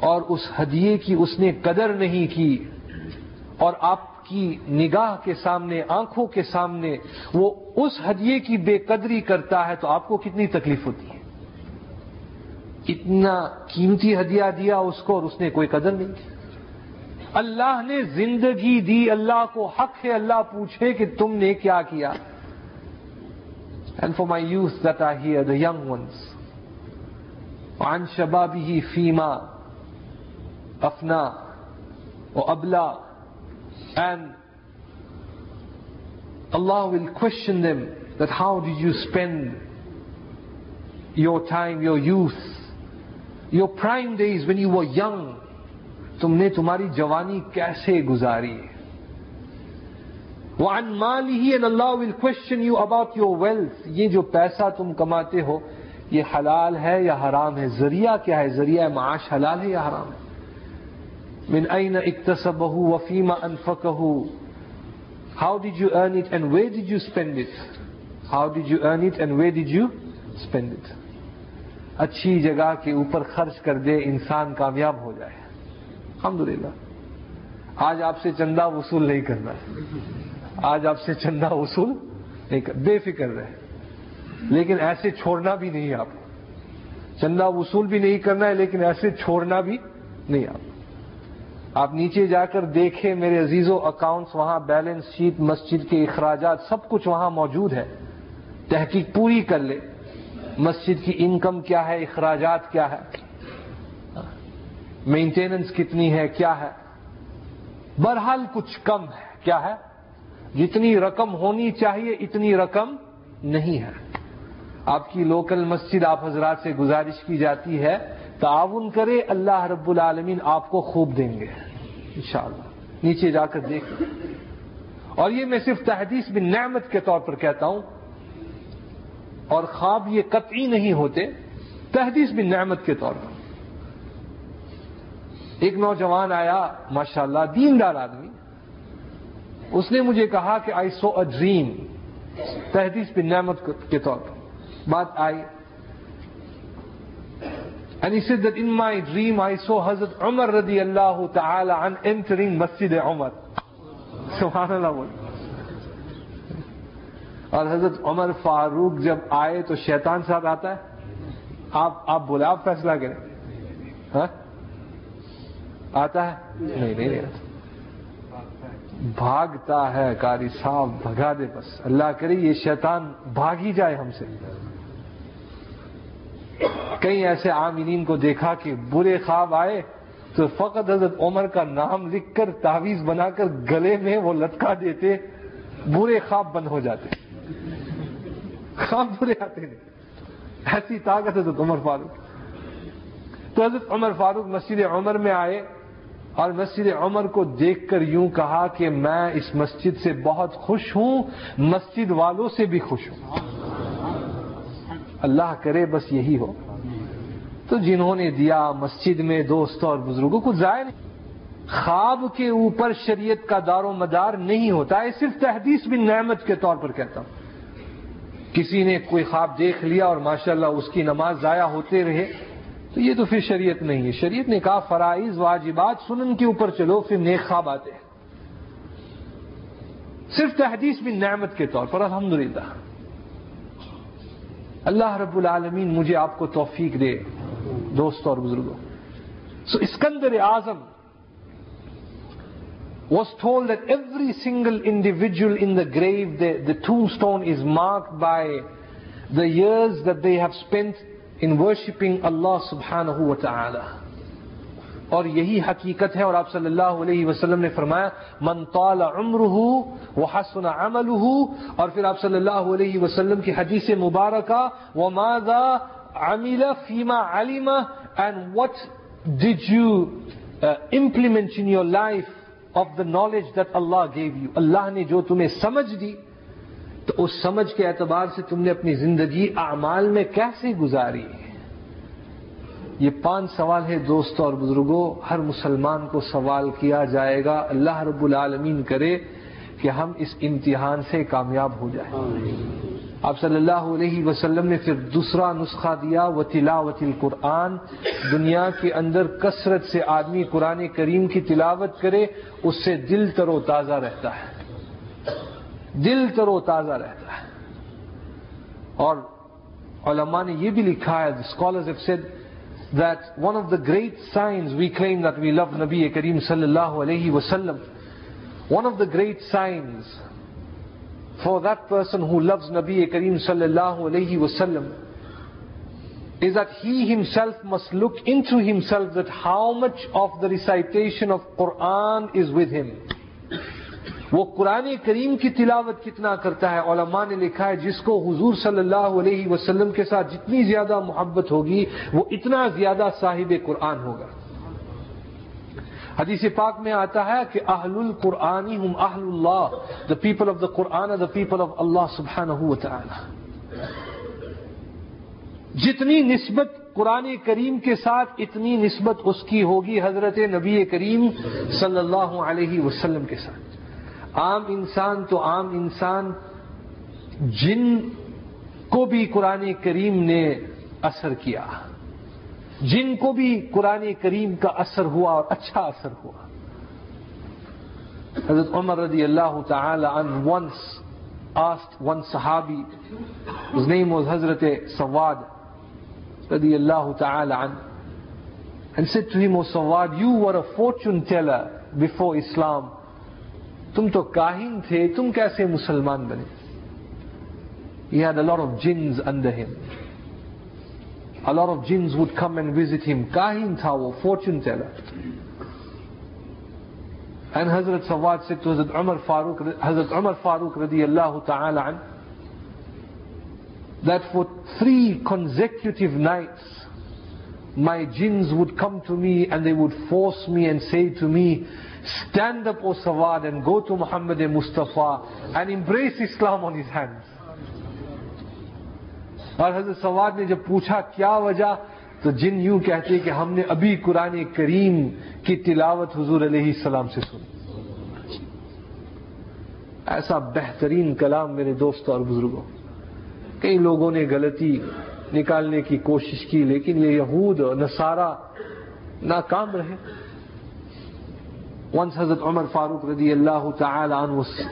اور اس ہدیے کی اس نے قدر نہیں کی، اور آپ کی نگاہ کے سامنے آنکھوں کے سامنے وہ اس ہدیے کی بے قدری کرتا ہے تو آپ کو کتنی تکلیف ہوتی ہے اتنا قیمتی ہدیہ دیا اس کو اور اس نے کوئی قدر نہیں کی اللہ نے زندگی دی اللہ کو حق ہے اللہ پوچھے کہ تم نے کیا کیا and for my youth that are here, the young ones. وعن شبابه فيما أفنى وأبلى and Allah will question them that how did you spend your time, your youth, your prime days when you were young تم نے تمہاری جوانی کیسے گزاری وعن ماله and Allah will question you about your wealth یہ جو پیسہ تم کماتے ہو یہ حلال ہے یا حرام ہے ذریعہ کیا ہے ذریعہ معاش حلال ہے یا حرام ہے من این اکتسبه وفیما انفقه How did you earn it and where did you spend it? How did you earn it and where did you spend it? اچھی جگہ کے اوپر خرچ کر دے، انسان کامیاب ہو جائے۔ الحمدللہ۔ آج آپ سے چندہ وصول نہیں کرنا آج آپ سے چندہ وصول نہیں کر، بے فکر رہے۔ لیکن ایسے چھوڑنا بھی نہیں آپ۔ چندہ وصول بھی نہیں کرنا ہے، لیکن ایسے چھوڑنا بھی نہیں آپ۔ آپ نیچے جا کر دیکھیں میرے عزیزوں اکاؤنٹس وہاں بیلنس شیٹ مسجد کے اخراجات، سب کچھ وہاں موجود ہے۔ تحقیق پوری کر لے۔ مسجد کی انکم کیا ہے؟ اخراجات کیا ہے؟ مینٹیننس کتنی ہے؟ کیا ہے؟ بہرحال کچھ کم ہے۔ کیا ہے؟ جتنی رقم ہونی چاہیے، اتنی رقم نہیں ہے۔ آپ کی لوکل مسجد، آپ حضرات سے گزارش کی جاتی ہے تعاون کرے، اللہ رب العالمین آپ کو خوب دیں گے۔ انشاءاللہ۔ نیچے جا کر دیکھ۔ اور یہ میں صرف تحدیث بن نعمت کے طور پر کہتا ہوں۔ اور خواب یہ قطعی نہیں ہوتے، تحدیث بن نعمت کے طور پر۔ ایک نوجوان آیا، ماشاءاللہ، دیندار آدمی۔ اس نے مجھے کہا کہ آئی سو اے ڈریم تحدیث بن نعمت کے طور پر۔ بات آئی۔ And he said that in my dream I saw Hazrat Umar radiallahu ta'ala an entering Masjid Umar. Subhanallah. بول اور حضرت عمر فاروق جب آئے تو شیطان ساتھ آتا ہے آپ آپ بولے آپ فیصلہ کریں ہاں آتا ہے نہیں نہیں بھاگتا ہے کاری صاحب بھگا دے بس اللہ کرے یہ شیطان بھاگ ہی جائے ہم سے کئی ایسے عاملین کو دیکھا کہ برے خواب آئے تو فقط حضرت عمر کا نام لکھ کر تعویذ بنا کر گلے میں وہ لٹکا دیتے، برے خواب بند ہو جاتے۔ خواب برے آتے نہیں ایسی طاقت حضرت عمر فاروق۔ تو حضرت عمر فاروق مسجد عمر میں آئے اور مسجد عمر کو دیکھ کر یوں کہا کہ میں اس مسجد سے بہت خوش ہوں، مسجد والوں سے بھی خوش ہوں۔ اللہ کرے بس یہی ہو۔ تو جنہوں نے دیا مسجد میں دوستوں اور بزرگوں کو ضائع نہیں۔ خواب کے اوپر شریعت کا دار و مدار نہیں ہوتا ہے، صرف تحدیث بھی نعمت کے طور پر کہتا ہوں۔ کسی نے کوئی خواب دیکھ لیا اور ماشاءاللہ اس کی نماز ضائع ہوتے رہے، تو یہ تو پھر شریعت نہیں ہے۔ شریعت نے کہا، فرائض، واجبات سنن کے اوپر چلو، پھر نیک خواب آتے ہیں۔ صرف تحدیث بھی نعمت کے طور پر، الحمدللہ۔ اللہ رب العالمین مجھے آپ کو توفیق دے، دوست اور بزرگوں۔ So Iskandar Azam was told that every single individual in the grave the to stone is marked by the years that they have spend in worshipping Allah سبحان اور یہی حقیقت ہے اور آپ صلی اللہ علیہ وسلم نے فرمایا من طال عمرہ وحسن عملہ اور پھر آپ صلی اللہ علیہ وسلم کی حدیث مبارکہ وماذا عمل فیما علم and what did you uh, implement in your life of the knowledge that Allah gave you? اللہ نے جو تمہیں سمجھ دی تو اس سمجھ کے اعتبار سے تم نے اپنی زندگی اعمال میں کیسے گزاری؟ ہے یہ پانچ سوال ہے دوستوں اور بزرگوں ہر مسلمان کو سوال کیا جائے گا اللہ رب العالمین کرے کہ ہم اس امتحان سے کامیاب ہو جائیں۔ آپ صلی اللہ علیہ وسلم نے پھر دوسرا نسخہ دیا و تلاوت القرآن۔ دنیا کے اندر کثرت سے آدمی قرآن کریم کی تلاوت کرے اس سے دل تر و تازہ رہتا ہے۔ دل تر و تازہ رہتا ہے۔ اور علماء نے یہ بھی لکھا ہے scholars that one of the great signs we claim that we love Nabi Kareem sallallahu alayhi wasallam one of the great signs for that person who loves Nabi Kareem sallallahu alayhi wasallam is that he himself must look into himself that how much of the recitation of Quran is with him. وہ قرآن کریم کی تلاوت کتنا کرتا ہے؟ علماء نے لکھا ہے جس کو حضور صلی اللہ علیہ وسلم کے ساتھ جتنی زیادہ محبت ہوگی، وہ اتنا زیادہ صاحب قرآن ہوگا۔ حدیث پاک میں آتا ہے کہ اہل القرآنی ہم اہل اللہ the people of the Quran the people of Allah سبحانہ و تعالی جتنی نسبت قرآن کریم کے ساتھ اتنی نسبت اس کی ہوگی حضرت نبی کریم صلی اللہ علیہ وسلم کے ساتھ۔ عام انسان تو عام انسان جن کو بھی قرآن کریم نے اثر کیا جن کو بھی قرآن کریم کا اثر ہوا اور اچھا اثر ہوا حضرت عمر رضی اللہ تعالی عنہ once asked one sahabi his name was Hazrat Sawad رضی اللہ تعالی عنہ and said to him, O Sawad, you were a fortune teller before Islam. تم تو کاہن تھے تم کیسے مسلمان بنے He had a lot of jinns under him. A lot of jinns would come and visit him. Kahin tha wo, fortune teller. And Hazrat Sawad said to Hazrat Umar Farooq, Hazrat Umar Farooq radiyallahu ta'ala an, that for three consecutive nights, my jinns would come to me and they would force me and say to me, stand up O Sawad and go to Muhammad Mustafa and embrace Islam on his hands. اور حضرت سواد نے جب پوچھا کیا وجہ، تو جن یوں کہتے کہ ہم نے ابھی قرآن کریم کی تلاوت حضور علیہ السلام سے سنی ایسا بہترین کلام میرے دوستوں اور بزرگوں، کئی لوگوں نے غلطی نکالنے کی کوشش کی، لیکن یہ یہود نصارہ ناکام رہے Once Hazrat Umar Farooq radiallahu ta'ala an was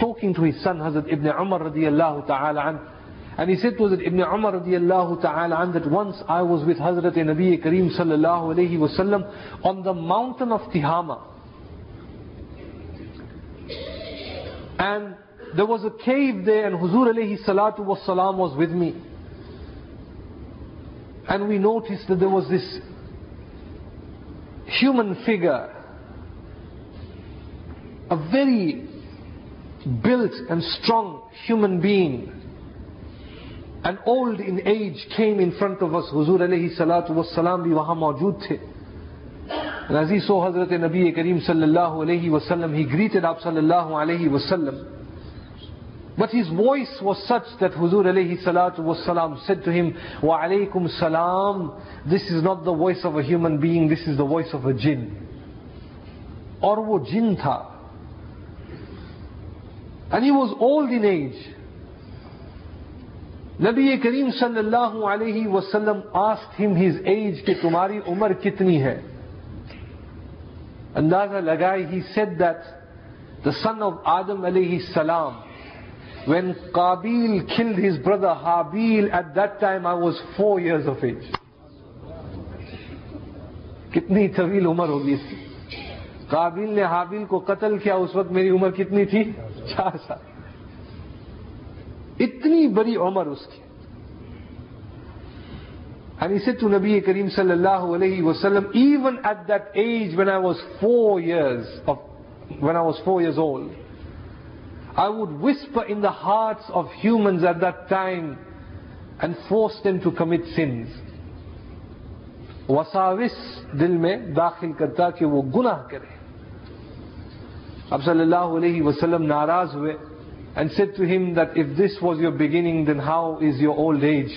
talking to his son Hazrat Ibn Umar radiallahu ta'ala an And he said to Hazrat Ibn Umar radiallahu ta'ala an that once I was with Hazrat Nabi Kareem sallallahu alayhi wasallam on the mountain of Tihama. And there was a cave there and Huzur alayhi salatu was was with me. And we noticed that there was this human figure, a very built and strong human being an old in age came in front of us حضور علیہ salatu والسلام بھی وہاں موجود تھے and as he saw Hazrat Nabi Kareem sallallahu alayhi wasallam he greeted up sallallahu alayhi wasallam but his voice was such that Huzur alayhi salatu wasalam said to him, Wa alaykum salam, this is not the voice of a human being, this is the voice of a jinn. Or wo jinn tha. And he was old in age. نبی کریم صلی اللہ علیہ وسلم ask ہم his age کہ تمہاری عمر کتنی ہے اندازہ لگائے he said that the son of Adam علیہ السلام when Qabil killed his brother Habil at that time I was four years of age کتنی طویل عمر ہوگی اس کی قابیل نے حابیل کو قتل کیا اس وقت میری عمر کتنی تھی چار سال اتنی بڑی عمر اس کی And he said to Nabi Kareem sallallahu alayhi wasallam, even at that age when I was four years of, when I was four years old, I would whisper in the hearts of humans at that time and force them to commit sins. وساوس دل میں داخل کرتا کہ وہ گناہ کرے Ab sallallahu alayhi wasallam naraz and said to him that if this was your beginning then how is your old age?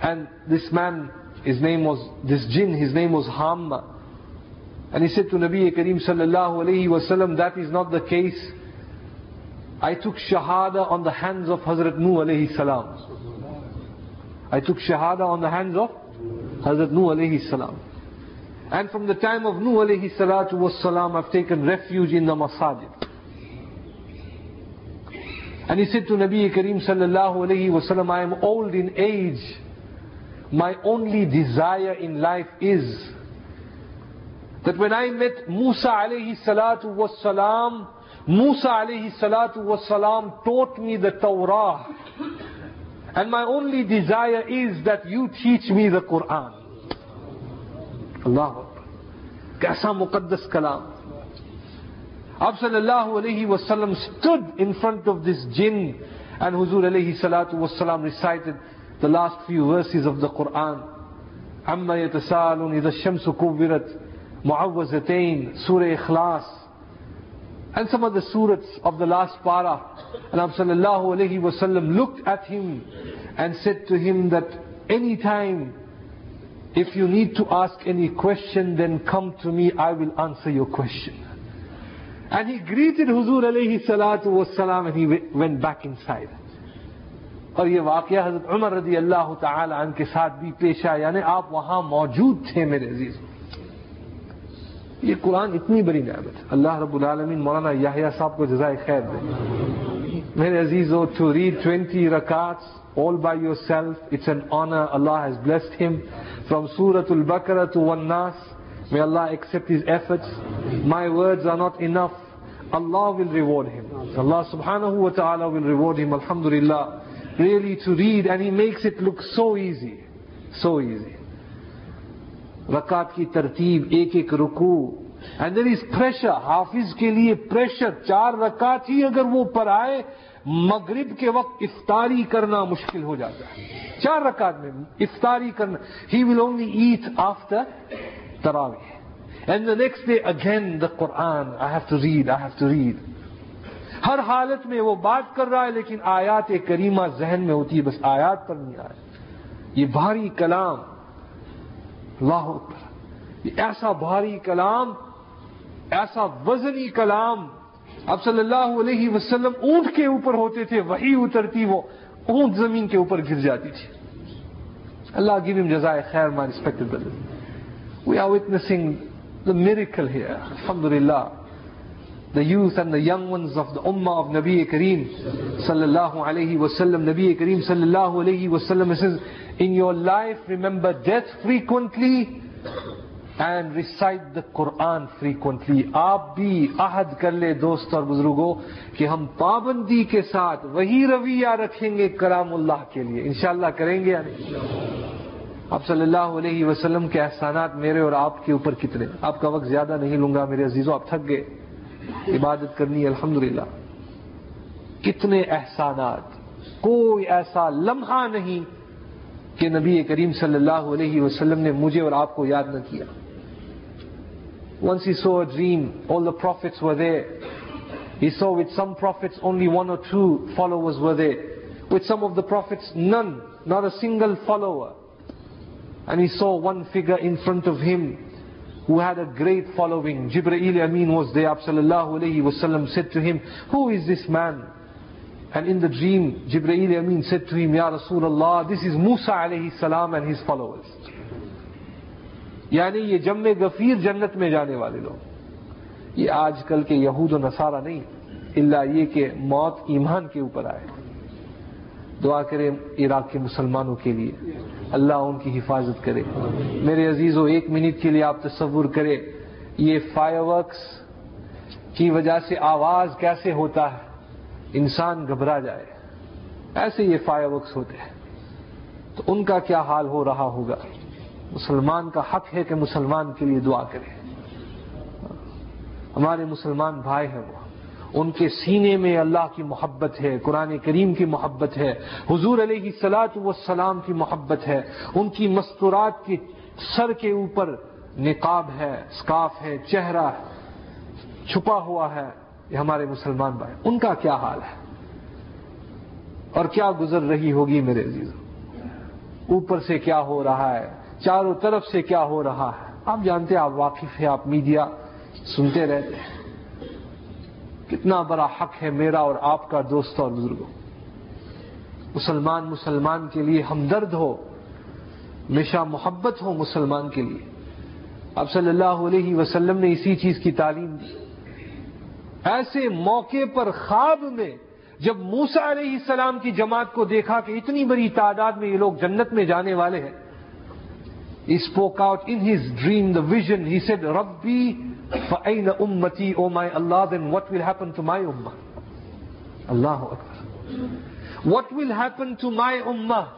And this man, his name was, this jinn, his name was Hamma. And he said to Nabi Kareem sallallahu alayhi wasallam, that is not the case. I took shahada on the hands of Hazrat Nuh alayhi salam. I took shahada on the hands of Hazrat Nuh alayhi salam. And from the time of Nuh alayhi salatu was salam, I've taken refuge in the masajid. And he said to Nabi Kareem sallallahu alayhi wasallam, I am old in age. My only desire in life is that when I met Musa alayhi salatu was salam, Musa alayhi salatu was salam taught me the Torah. And my only desire is that you teach me the Quran. اللہ کیسا مقدس کلام اب صلی اللہ علیہ وسلم stood in front of this jinn and حضور علیہ السلام recited the last few verses of the Quran اما يتسالون اذا الشمس كبرت معوزتين سورة اخلاص and some of the surahs of the last para and Abu sallallahu alayhi wa sallam looked at him and said to him that any time if you need to ask any question then come to me. I will answer your question. And he greeted Huzur alayhi salatu wassalam and he went back inside. اور یہ واقعہ حضرت عمر رضی اللہ تعالی عنہ کے ساتھ بھی پیش آیا. یعنی آپ وہاں موجود تھے میرے عزیز. یہ قرآن اتنی بڑی نعمت ہے. اللہ رب العالمین مولانا یاہیا صاحب کو جزائے خیر دے. میرے عزیزو ٹو ریڈ ٹوینٹی رکعتس all by yourself. It's an honor. Allah has blessed him. From Surah Al-Baqarah to Wan-Nas, may Allah accept his efforts. My words are not enough. Allah will reward him. Allah subhanahu wa ta'ala will reward him. Alhamdulillah. Really to read and he makes it look so easy. So easy. Rakat ki tartib, ek ek ruku. And there is pressure. Hafiz ke liye pressure. Char rakat hi agar wo paraye, مغرب کے وقت افطاری کرنا مشکل ہو جاتا ہے۔ چار رکعت میں افطاری کرنا۔ He will only eat after تراوی and the next day again the Quran I have to read I have to read ہر حالت میں وہ بات کر رہا ہے لیکن آیات کریمہ ذہن میں ہوتی ہے، بس آیات پر نہیں آئے۔ یہ بھاری کلام۔ اللہ اکبر۔ یہ ایسا بھاری کلام، ایسا وزنی کلام۔ اب صلی اللہ علیہ وسلم اونٹ کے اوپر ہوتے تھے، وہی اترتی، وہ اونٹ زمین کے اوپر گر جاتی تھی۔ اللہ گیو ایم جزائے خیر مائی ریسپیکٹڈ بدل وی آر کی دا میریکل ہیئر الحمد للہ the youth and the young once of the اما آف نبی کریم صلی اللہ علیہ وسلم نبی کریم صلی اللہ علیہ وسلم in your life remember death frequently and recite the Quran frequently. آپ بھی عہد کر لے دوست اور بزرگوں کہ ہم پابندی کے ساتھ وہی رویہ رکھیں گے کرام اللہ کے لیے. انشاءاللہ کریں گے یا نہیں؟ آپ صلی اللہ علیہ وسلم کے احسانات میرے اور آپ کے اوپر کتنے آپ کا وقت زیادہ نہیں لوں گا میرے عزیزوں آپ تھک گئے. عبادت کرنی، الحمدللہ. کتنے احسانات. کوئی ایسا لمحہ نہیں کہ نبی کریم صلی اللہ علیہ وسلم نے مجھے اور آپ کو یاد نہ کیا. Once he saw a dream, all the prophets were there. He saw with some prophets only one or two followers were there. With some of the prophets, none, not a single follower. And he saw one figure in front of him who had a great following. Jibreel Amin was there. Sallallahu alayhi wasallam said to him, Who is this man? And in the dream, Jibreel Amin said to him, Ya Rasulullah, this is Musa alayhi salam and his followers. یعنی یہ جم غفیر جنت میں جانے والے لوگ۔ یہ آج کل کے یہود و نصارہ نہیں اللہ یہ کہ موت ایمان کے اوپر آئے۔ دعا کرے عراق کے مسلمانوں کے لیے۔ اللہ ان کی حفاظت کرے۔ میرے عزیزوں ایک منٹ کے لیے آپ تصور کرے یہ فائر ورکس کی وجہ سے آواز کیسے ہوتا ہے؟ انسان گھبرا جائے۔ ایسے یہ فائر ورکس ہوتے ہیں۔ تو ان کا کیا حال ہو رہا ہوگا؟ مسلمان کا حق ہے کہ مسلمان کے لیے دعا کرے۔ ہمارے مسلمان بھائی ہیں وہ۔ ان کے سینے میں اللہ کی محبت ہے، قرآن کریم کی محبت ہے، حضور علیہ سلاط والسلام کی محبت ہے۔ ان کی مستورات کی سر کے اوپر نقاب ہے سکاف ہے، چہرہ چھپا ہوا ہے۔ یہ ہمارے مسلمان بھائی۔ ان کا کیا حال ہے؟ اور کیا گزر رہی ہوگی میرے عزیز اوپر سے کیا ہو رہا ہے؟ چاروں طرف سے کیا ہو رہا ہے؟ آپ جانتے ہیں، آپ واقف ہیں، آپ میڈیا سنتے رہتے ہیں۔ کتنا بڑا حق ہے میرا اور آپ کا دوست اور بزرگوں۔ مسلمان مسلمان کے لیے ہمدرد ہو، ہمیشہ محبت ہو مسلمان کے لیے۔ اب صلی اللہ علیہ وسلم نے اسی چیز کی تعلیم دی۔ ایسے موقع پر خواب میں جب موسا علیہ السلام کی جماعت کو دیکھا کہ اتنی بڑی تعداد میں یہ لوگ جنت میں جانے والے ہیں He spoke out in his dream, the vision. He said, Rabbi, fa'ayna ummati, O my Allah, then what will happen to my ummah? Allahu Akbar. What will happen to my ummah?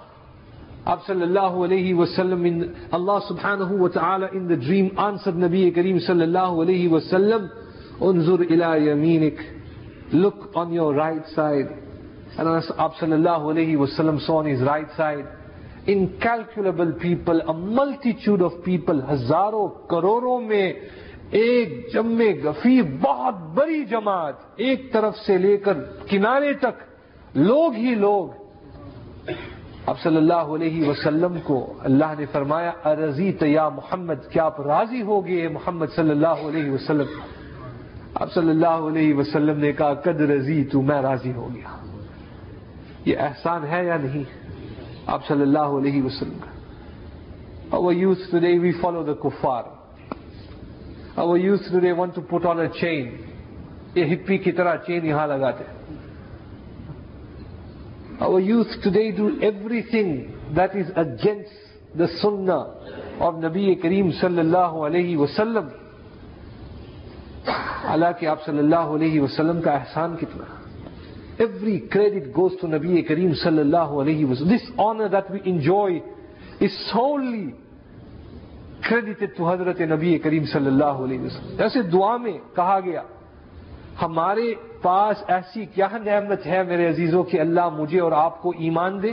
Ab sallallahu alayhi Wasallam in Allah subhanahu wa ta'ala in the dream answered Nabi Kareem sallallahu alayhi Wasallam, Unzur ila yaminik. Look on your right side. And Abu sallallahu alayhi Wasallam saw on his right side incalculable people multitude of people ہزاروں کروڑوں میں ایک جم گفی، بہت بڑی جماعت ایک طرف سے لے کر کنارے تک لوگ ہی لوگ۔ اب صلی اللہ علیہ وسلم کو اللہ نے فرمایا ارضی تیا محمد، کیا آپ راضی ہو گئے محمد صلی اللہ علیہ وسلم؟ آپ صلی اللہ علیہ وسلم نے کہا، قد رضی تو میں راضی ہو گیا۔ یہ احسان ہے یا نہیں؟ آپ صلی اللہ علیہ وسلم کا Our youth today, we follow the kuffar. Our youth today want to put on a chain. یہ ہپی کی طرح چین یہاں لگاتے Our youth today do everything that is against the sunnah of Nabi Kareem sallallahu alayhi وسلم حالانکہ آپ صلی اللہ علیہ وسلم کا احسان کتنا ایوری کریڈٹ گوز ٹو نبی کریم صلی اللہ علیہ وسلم this honour that we enjoy is solely credited to حضرت نبی کریم صلی اللہ علیہ وسلم ایسے دعا میں کہا گیا، ہمارے پاس ایسی کیا نعمت ہے میرے عزیزوں کہ اللہ مجھے اور آپ کو ایمان دے؟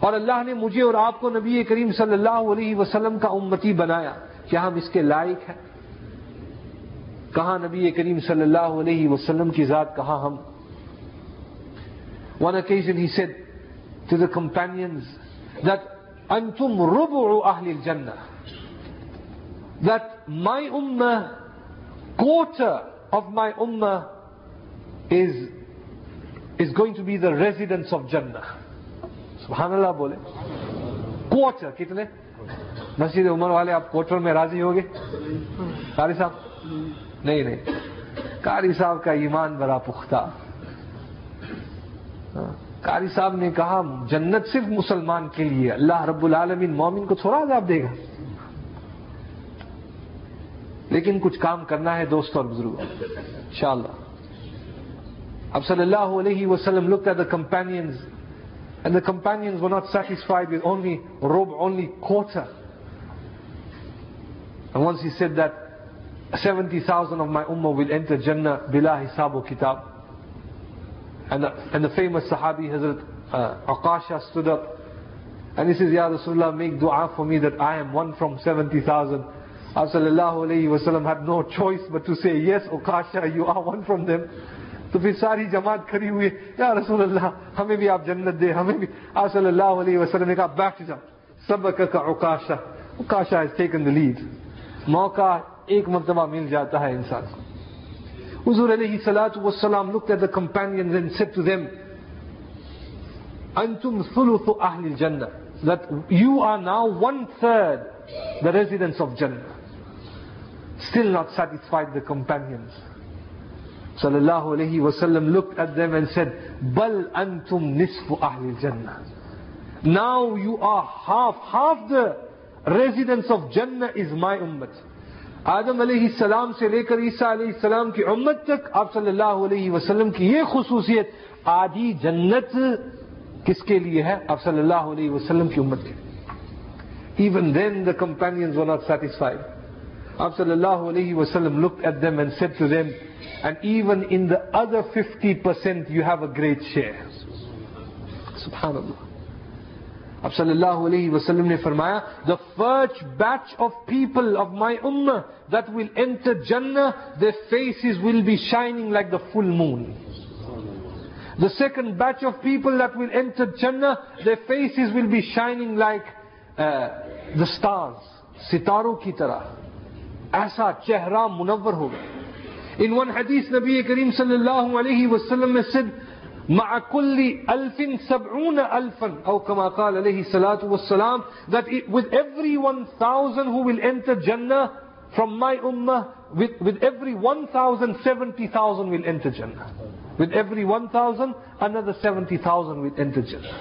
اور اللہ نے مجھے اور آپ کو نبی کریم صلی اللہ علیہ وسلم کا امتی بنایا کیا ہم اس کے لائق ہیں۔ کہاں نبی کریم صلی اللہ علیہ وسلم کی ذات، کہاں ہم one occasion he said to the companions that انتم ربع اہل الجنہ دیٹ مائی امہ کوٹر آف مائی امہ is is going to be the residence of جنہ سبحان اللہ بولے کوٹر کتنے مسجد عمر والے آپ کوٹر میں راضی ہوگے قاری صاحب نہیں نہیں قاری صاحب کا ایمان بڑا پختہ قاری صاحب نے کہا جنت صرف مسلمان کے لیے اللہ رب العالمین مومن کو تھوڑا عذاب دے گا لیکن کچھ کام کرنا ہے دوست اور بزرگ انشاءاللہ اب صلی اللہ علیہ وسلم looked at the companions and the companions were not satisfied with only robe, only quarter. And once he said that 70,000 of my ummah will enter Jannah bila hisabu kitab. And the, and the famous Sahabi Hazrat uh, Aqasha stood up and he says, Ya Rasulullah, make dua for me that I am one from 70,000. Sallallahu alayhi wa sallam had no choice but to say, yes, Aqasha, you are one from them. تو پھر ساری جماعت کھڑی ہوئی یا رسول اللہ ہمیں بھی آپ جنت دے ہمیں بھی آپ صلی اللہ علیہ وسلم نے کہا بیٹھ جاؤ سب کا اوکاشا اوکاشا از ٹیکن دا لیڈ موقع ایک مرتبہ مل جاتا ہے انسان کو Huzur alayhi salatu wasalam looked at the companions and said to them, Antum thuluthu ahlil jannah. That you are now one third the residents of Jannah. Still not satisfied the companions. Sallallahu alayhi wasallam looked at them and said, Bal antum nisfu ahlil Jannah. Now you are half, half the residents of Jannah is my ummah. آدم علیہ السلام سے لے کر عیسیٰ علیہ السلام کی امت تک آپ صلی اللہ علیہ وسلم کی یہ خصوصیت آدھی جنت کس کے لیے ہے آپ صلی اللہ علیہ وسلم کی امت کے even then the companions were not satisfied آپ صلی اللہ علیہ وسلم looked at them and said to them and even in the other 50% you have a great share. Subhanallah. Ab sallallahu alayhi wasallam ne farmaya, the first batch of people of my ummah that will enter Jannah, their faces will be shining like the full moon. The second batch of people that will enter Jannah, their faces will be shining like uh, the stars, sitaro ki tarah. ایسا چہرہ منور ہوگا In one hadith, Nabi Kareem sallallahu alayhi wa sallam said, مع كل ألف سبعون ألفا أو كما قال عليه الصلاة والسلام that it, with every 1000 who will enter Jannah from my ummah with, with every 1000 70,000 will enter Jannah with every 1000 another 70,000 will enter Jannah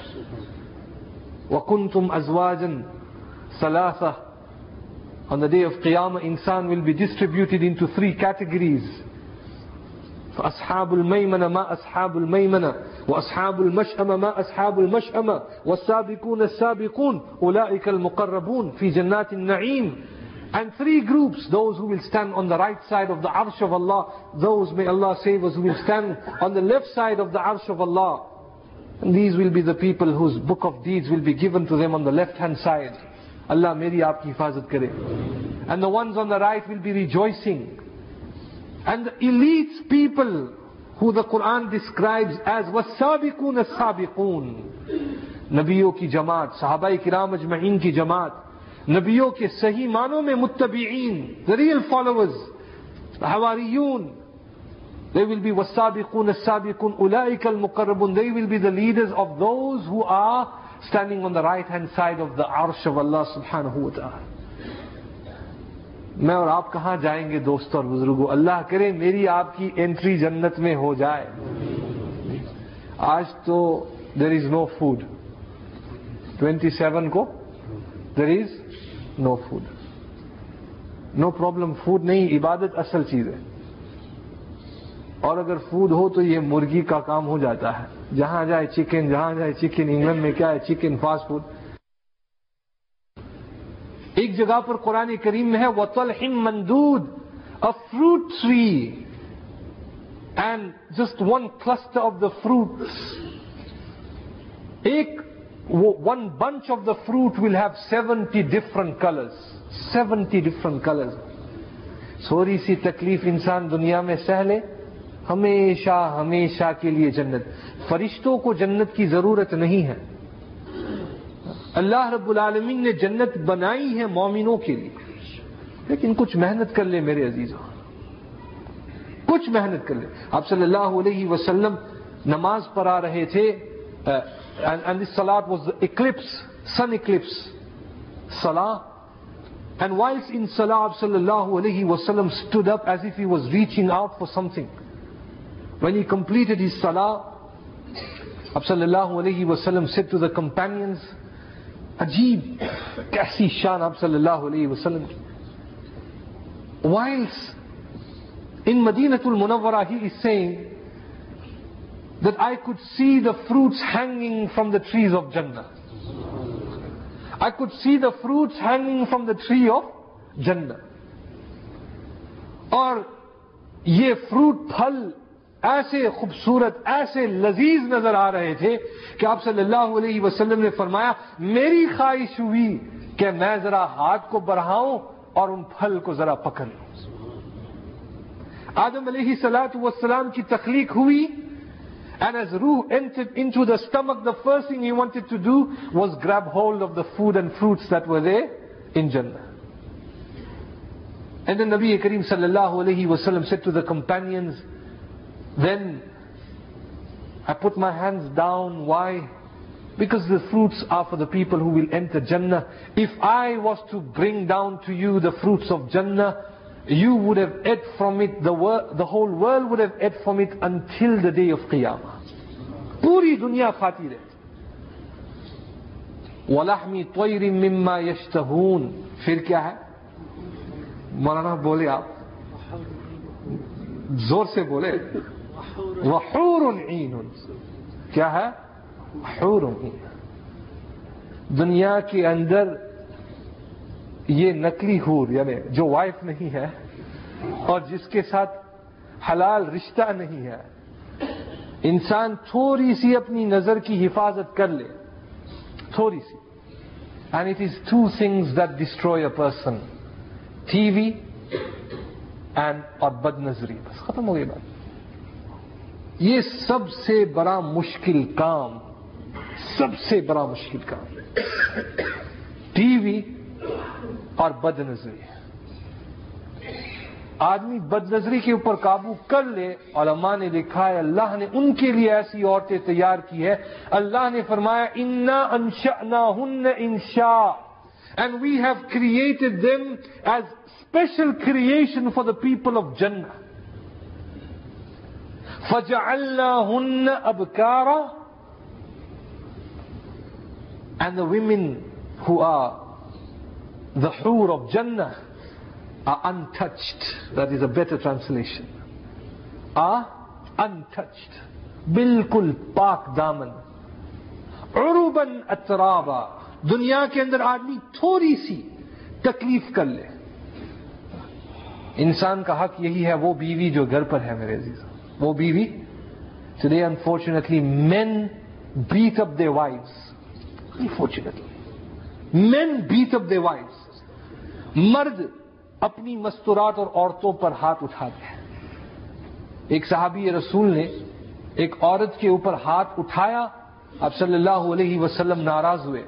وكنتم أزواجا ثلاثة on the day of Qiyamah, insan will be distributed into three categories. فأصحاب الميمنة ما أصحاب الميمنة وأصحاب المشأمة ما أصحاب المشأمة والسابقون السابقون أولئك المقربون في جنات النعيم And three groups, those who will stand on the right side of the arsh of Allah, those, may Allah save us, who will stand on the left side of the arsh of Allah. And these will be the people whose book of deeds will be given to them on the left hand side. اللہ میری آپ کی حفاظت کرے and the ones on the right will be Rejoicing and elite people who the Quran describe as و سابقون سابقون نبیوں کی جماعت صحابہ کرام اجمعین کی جماعت نبیوں کے صحیح معنوں میں متبعین the real followers حواریون They will be wasabiqun as-sabiqun ulaika al-muqarrabun. They will be the leaders of those who are standing on the right hand side of the arsh of Allah subhanahu wa ta'ala. میں اور آپ کہاں جائیں گے دوست اور بزرگوں؟ اللہ کرے میری آپ کی انٹری جنت میں ہو جائے۔ آج تو there is no food twenty seven کو there is no food no problem food نہیں، عبادت اصل چیز ہے۔ اور اگر فوڈ ہو تو یہ مرغی کا کام ہو جاتا ہے۔ جہاں جائے چکن جہاں جائے چکن انگلینڈ میں کیا ہے؟ چکن فاسٹ فوڈ ایک جگہ پر قرآن کریم میں ہے وطلحم مندود a fruit tree and just one cluster of the fruit ایک one bunch of the fruit will have seventy different colours seventy different colours تھوڑی سی تکلیف انسان دنیا میں سہ لے ہمیشہ ہمیشہ کے لیے جنت. فرشتوں کو جنت کی ضرورت نہیں ہے۔ اللہ رب العالمین نے جنت بنائی ہے مومنوں کے لیے۔ لیکن کچھ محنت کر لے میرے عزیزوں۔ کچھ محنت کر لے۔ آپ صلی اللہ علیہ وسلم نماز پڑھا رہے تھے سلاد واز اکلپس سن اکلپس سلا اینڈ وائلس ان سلا صلی اللہ علیہ وسلم stood up as if he was reaching out for something when he completed his سلا اب صلی اللہ علیہ وسلم سیٹ ٹو دا کمپینئنس عجیب کیسی شان آپ صلی اللہ علیہ وسلم کی۔ Whilst in Madinat al-Munawwarah he saying that I could see the fruits hanging from the trees of جنت I could see the fruits hanging from the tree of جنت اور یہ فروٹ پھل ایسے خوبصورت ایسے لذیذ نظر آ رہے تھے کہ آپ صلی اللہ علیہ وسلم نے فرمایا میری خواہش ہوئی کہ میں ذرا ہاتھ کو بڑھاؤں اور ان پھل کو ذرا پکڑ لوں آدم علیہ سلاۃ والسلام کی تخلیق ہوئی And as Ruh entered into the stomach, the first thing he wanted to do was grab hold of the food and fruits that were there in Jannah. And then Nabi Kareem sallallahu alayhi wa sallam said to the companions, then I put my hands down. Why? Because the fruits are for the people who will enter Jannah. If I was to bring down to you the fruits of Jannah, you would have ate from it, the, wor- the whole world would have ate from it until the day of Qiyamah. پوری دنیا کھاتی رہتی وَلَحْمِ طَيْرٍ مِمَّا يَشْتَهُونَ پھر کیا ہے مولانا بولے آپ زور سے بولے وحور عین. کیا ہے؟ حور عین. دنیا کے اندر یہ نقلی حور یعنی جو وائف نہیں ہے اور جس کے ساتھ حلال رشتہ نہیں ہے، انسان تھوڑی سی اپنی نظر کی حفاظت کر لے، تھوڑی سی. And it is two things that destroy a person T V and اور بد نظری بس ختم ہو گئی بات۔ یہ سب سے بڑا مشکل کام، سب سے بڑا مشکل کام ٹی وی اور بد نظری۔ آدمی بد نظری کے اوپر قابو کر لے، علماء نے لکھا ہے، اللہ نے ان کے لیے ایسی عورتیں تیار کی ہے اللہ نے فرمایا، انا انشا ہن انشا and we have created them as special creation for the people of جن فجعلنا ہن ابکارا and the women who are the حور آف جنہ are untouched. That is a better translation. Are untouched. بالکل پاک دامن عروبن اترابا دنیا کے اندر آدمی تھوڑی سی تکلیف کر لے انسان کا حق یہی ہے، وہ بیوی جو گھر پر ہے میرے عزیز وہ بیوی today unfortunately men beat up their wives unfortunately men beat up their wives مرد اپنی مستورات اور عورتوں پر ہاتھ اٹھا دیا ایک صحابی رسول نے ایک عورت کے اوپر ہاتھ اٹھایا اب صلی اللہ علیہ وسلم ناراض ہوئے.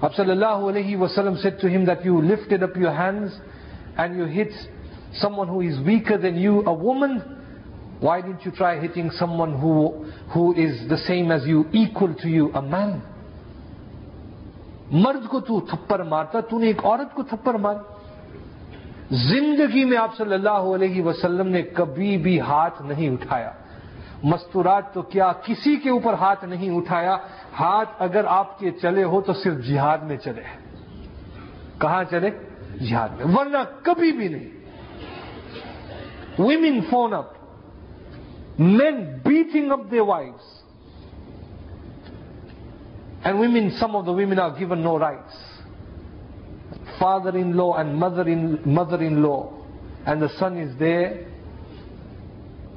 اب صلی اللہ علیہ وسلم said to him that you lifted up your hands and you hit someone who is weaker than you a woman. Why didn't you try hitting someone who, who is the same as you, equal to you, a man? مرد کو تو تھپر مارتا تو نے ایک عورت کو تھپر مار۔ زندگی میں آپ صلی اللہ علیہ وسلم نے کبھی بھی ہاتھ نہیں اٹھایا۔ مستورات تو کیا کسی کے اوپر ہاتھ نہیں اٹھایا؟ ہاتھ اگر آپ کے چلے ہو تو صرف جہاد میں چلے۔ کہاں چلے؟ جہاد میں۔ ورنہ کبھی بھی نہیں۔ Women phone up Men beating up their wives. And women, some of the women are given no rights. Father-in-law and mother-in-law and the son is there.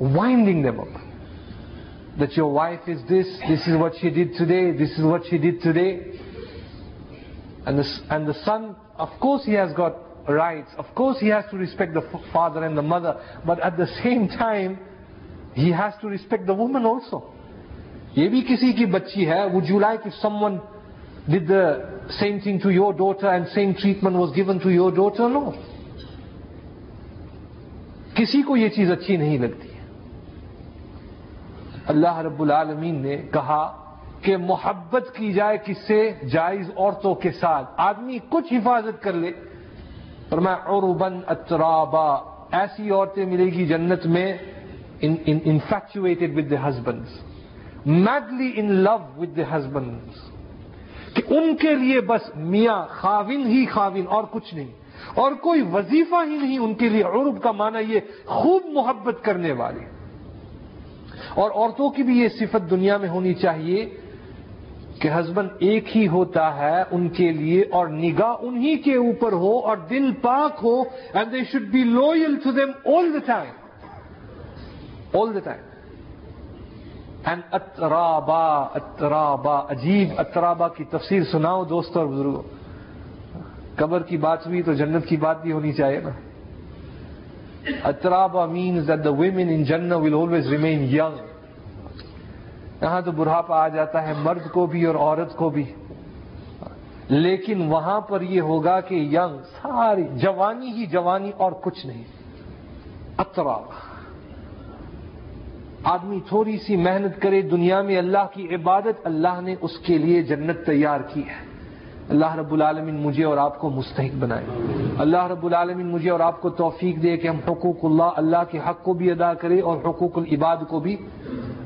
winding them up that your wife is this, this is what she did today, this is what she did today. And the, and the son, of course he has got rights, of course he has to respect the father and the mother, but at the same time, he has to respect the woman also. یہ بھی کسی کی بچی ہے would you like if someone did the same thing to your daughter and same treatment was given to your daughter no کسی کو یہ چیز اچھی نہیں لگتی اللہ رب العالمین نے کہا کہ محبت کی جائے کس سے؟ جائز عورتوں کے ساتھ۔ آدمی کچھ حفاظت کر لے۔ پر میں عربن اترابا۔ ایسی عورتیں ملے گی جنت میں infatuated with the husband madly in love with the husband کہ ان کے لیے بس میاں خاوین ہی خاوین اور کچھ نہیں۔ اور کوئی وظیفہ ہی نہیں ان کے لیے۔ عرب کا معنی یہ، خوب محبت کرنے والے۔ اور عورتوں کی بھی یہ صفت دنیا میں ہونی چاہیے کہ ہسبینڈ ایک ہی ہوتا ہے ان کے لیے اور نگاہ انہی کے اوپر ہو اور دل پاک ہو and they should be loyal to them all the time all the time and اترابا اترابا عجیب اترابا کی تفسیر سناؤ دوستوں اور بزرگوں قبر کی بات ہوئی تو جنت کی بات بھی ہونی چاہیے نا۔ اترابا means that the women in جن ول آلویز ریمین یگ یہاں تو بڑھاپا آ جاتا ہے، مرد کو بھی اور عورت کو بھی۔ لیکن وہاں پر یہ ہوگا کہ ینگ ساری جوانی ہی جوانی اور کچھ نہیں۔ اتراب آدمی تھوڑی سی محنت کرے، دنیا میں اللہ کی عبادت، اللہ نے اس کے لیے جنت تیار کی ہے۔ اللہ رب العالمین مجھے اور آپ کو مستحق بنائے۔ اللہ رب العالمین مجھے اور آپ کو توفیق دے کہ ہم حقوق اللہ اللہ کے حق کو بھی ادا کرے اور حقوق العباد کو بھی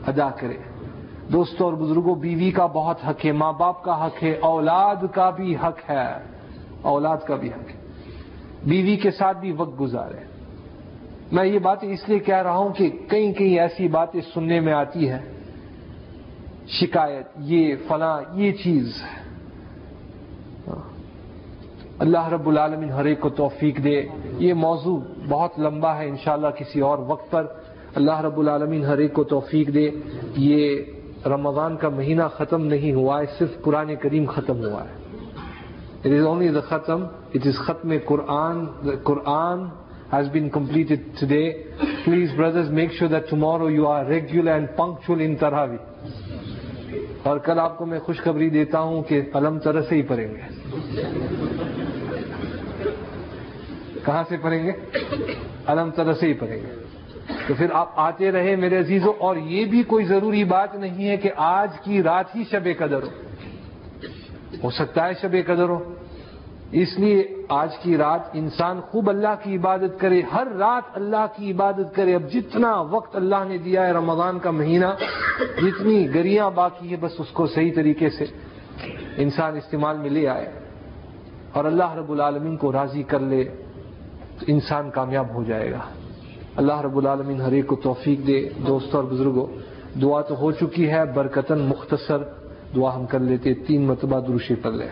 ادا کرے۔ دوستوں اور بزرگوں، بیوی کا بہت حق ہے، ماں باپ کا حق ہے، اولاد کا بھی حق ہے۔ اولاد کا بھی حق ہے۔ بیوی کے ساتھ بھی وقت گزارے۔ میں یہ باتیں اس لیے کہہ رہا ہوں کہ کئی کئی ایسی باتیں سننے میں آتی ہے شکایت، یہ فلاں، یہ چیز ہے۔ اللہ رب العالمین ہر ایک کو توفیق دے یہ موضوع بہت لمبا ہے انشاءاللہ کسی اور وقت پر اللہ رب العالمین ہر ایک کو توفیق دے یہ رمضان کا مہینہ ختم نہیں ہوا ہے صرف قرآن کریم ختم ہوا ہے اٹ از اونلی دا ختم اٹ از ختم قرآن قرآن has been completed today. Please, brothers, make sure that tomorrow you are regular and punctual in Tarawi. اور کل آپ کو میں خوشخبری دیتا ہوں کہ علم طرح سے ہی پڑھیں گے کہاں سے پڑھیں گے؟ علم طرح سے ہی پڑھیں گے۔ تو پھر آپ آتے رہے میرے عزیزوں اور یہ بھی کوئی ضروری بات نہیں ہے کہ آج کی رات ہی شب قدر ہو۔ ہو سکتا ہے شب قدر ہو۔ اس لیے آج کی رات انسان خوب اللہ کی عبادت کرے، ہر رات اللہ کی عبادت کرے۔ اب جتنا وقت اللہ نے دیا ہے رمضان کا مہینہ، جتنی گریاں باقی ہے بس اس کو صحیح طریقے سے انسان استعمال میں لے آئے۔ اور اللہ رب العالمین کو راضی کر لے۔ انسان کامیاب ہو جائے گا۔ اللہ رب العالمین ہر ایک کو توفیق دے۔ دوستوں اور بزرگوں، دعا تو ہو چکی ہے برکتن مختصر دعا ہم کر لیتے، تین مرتبہ دروشی پڑھ لیں۔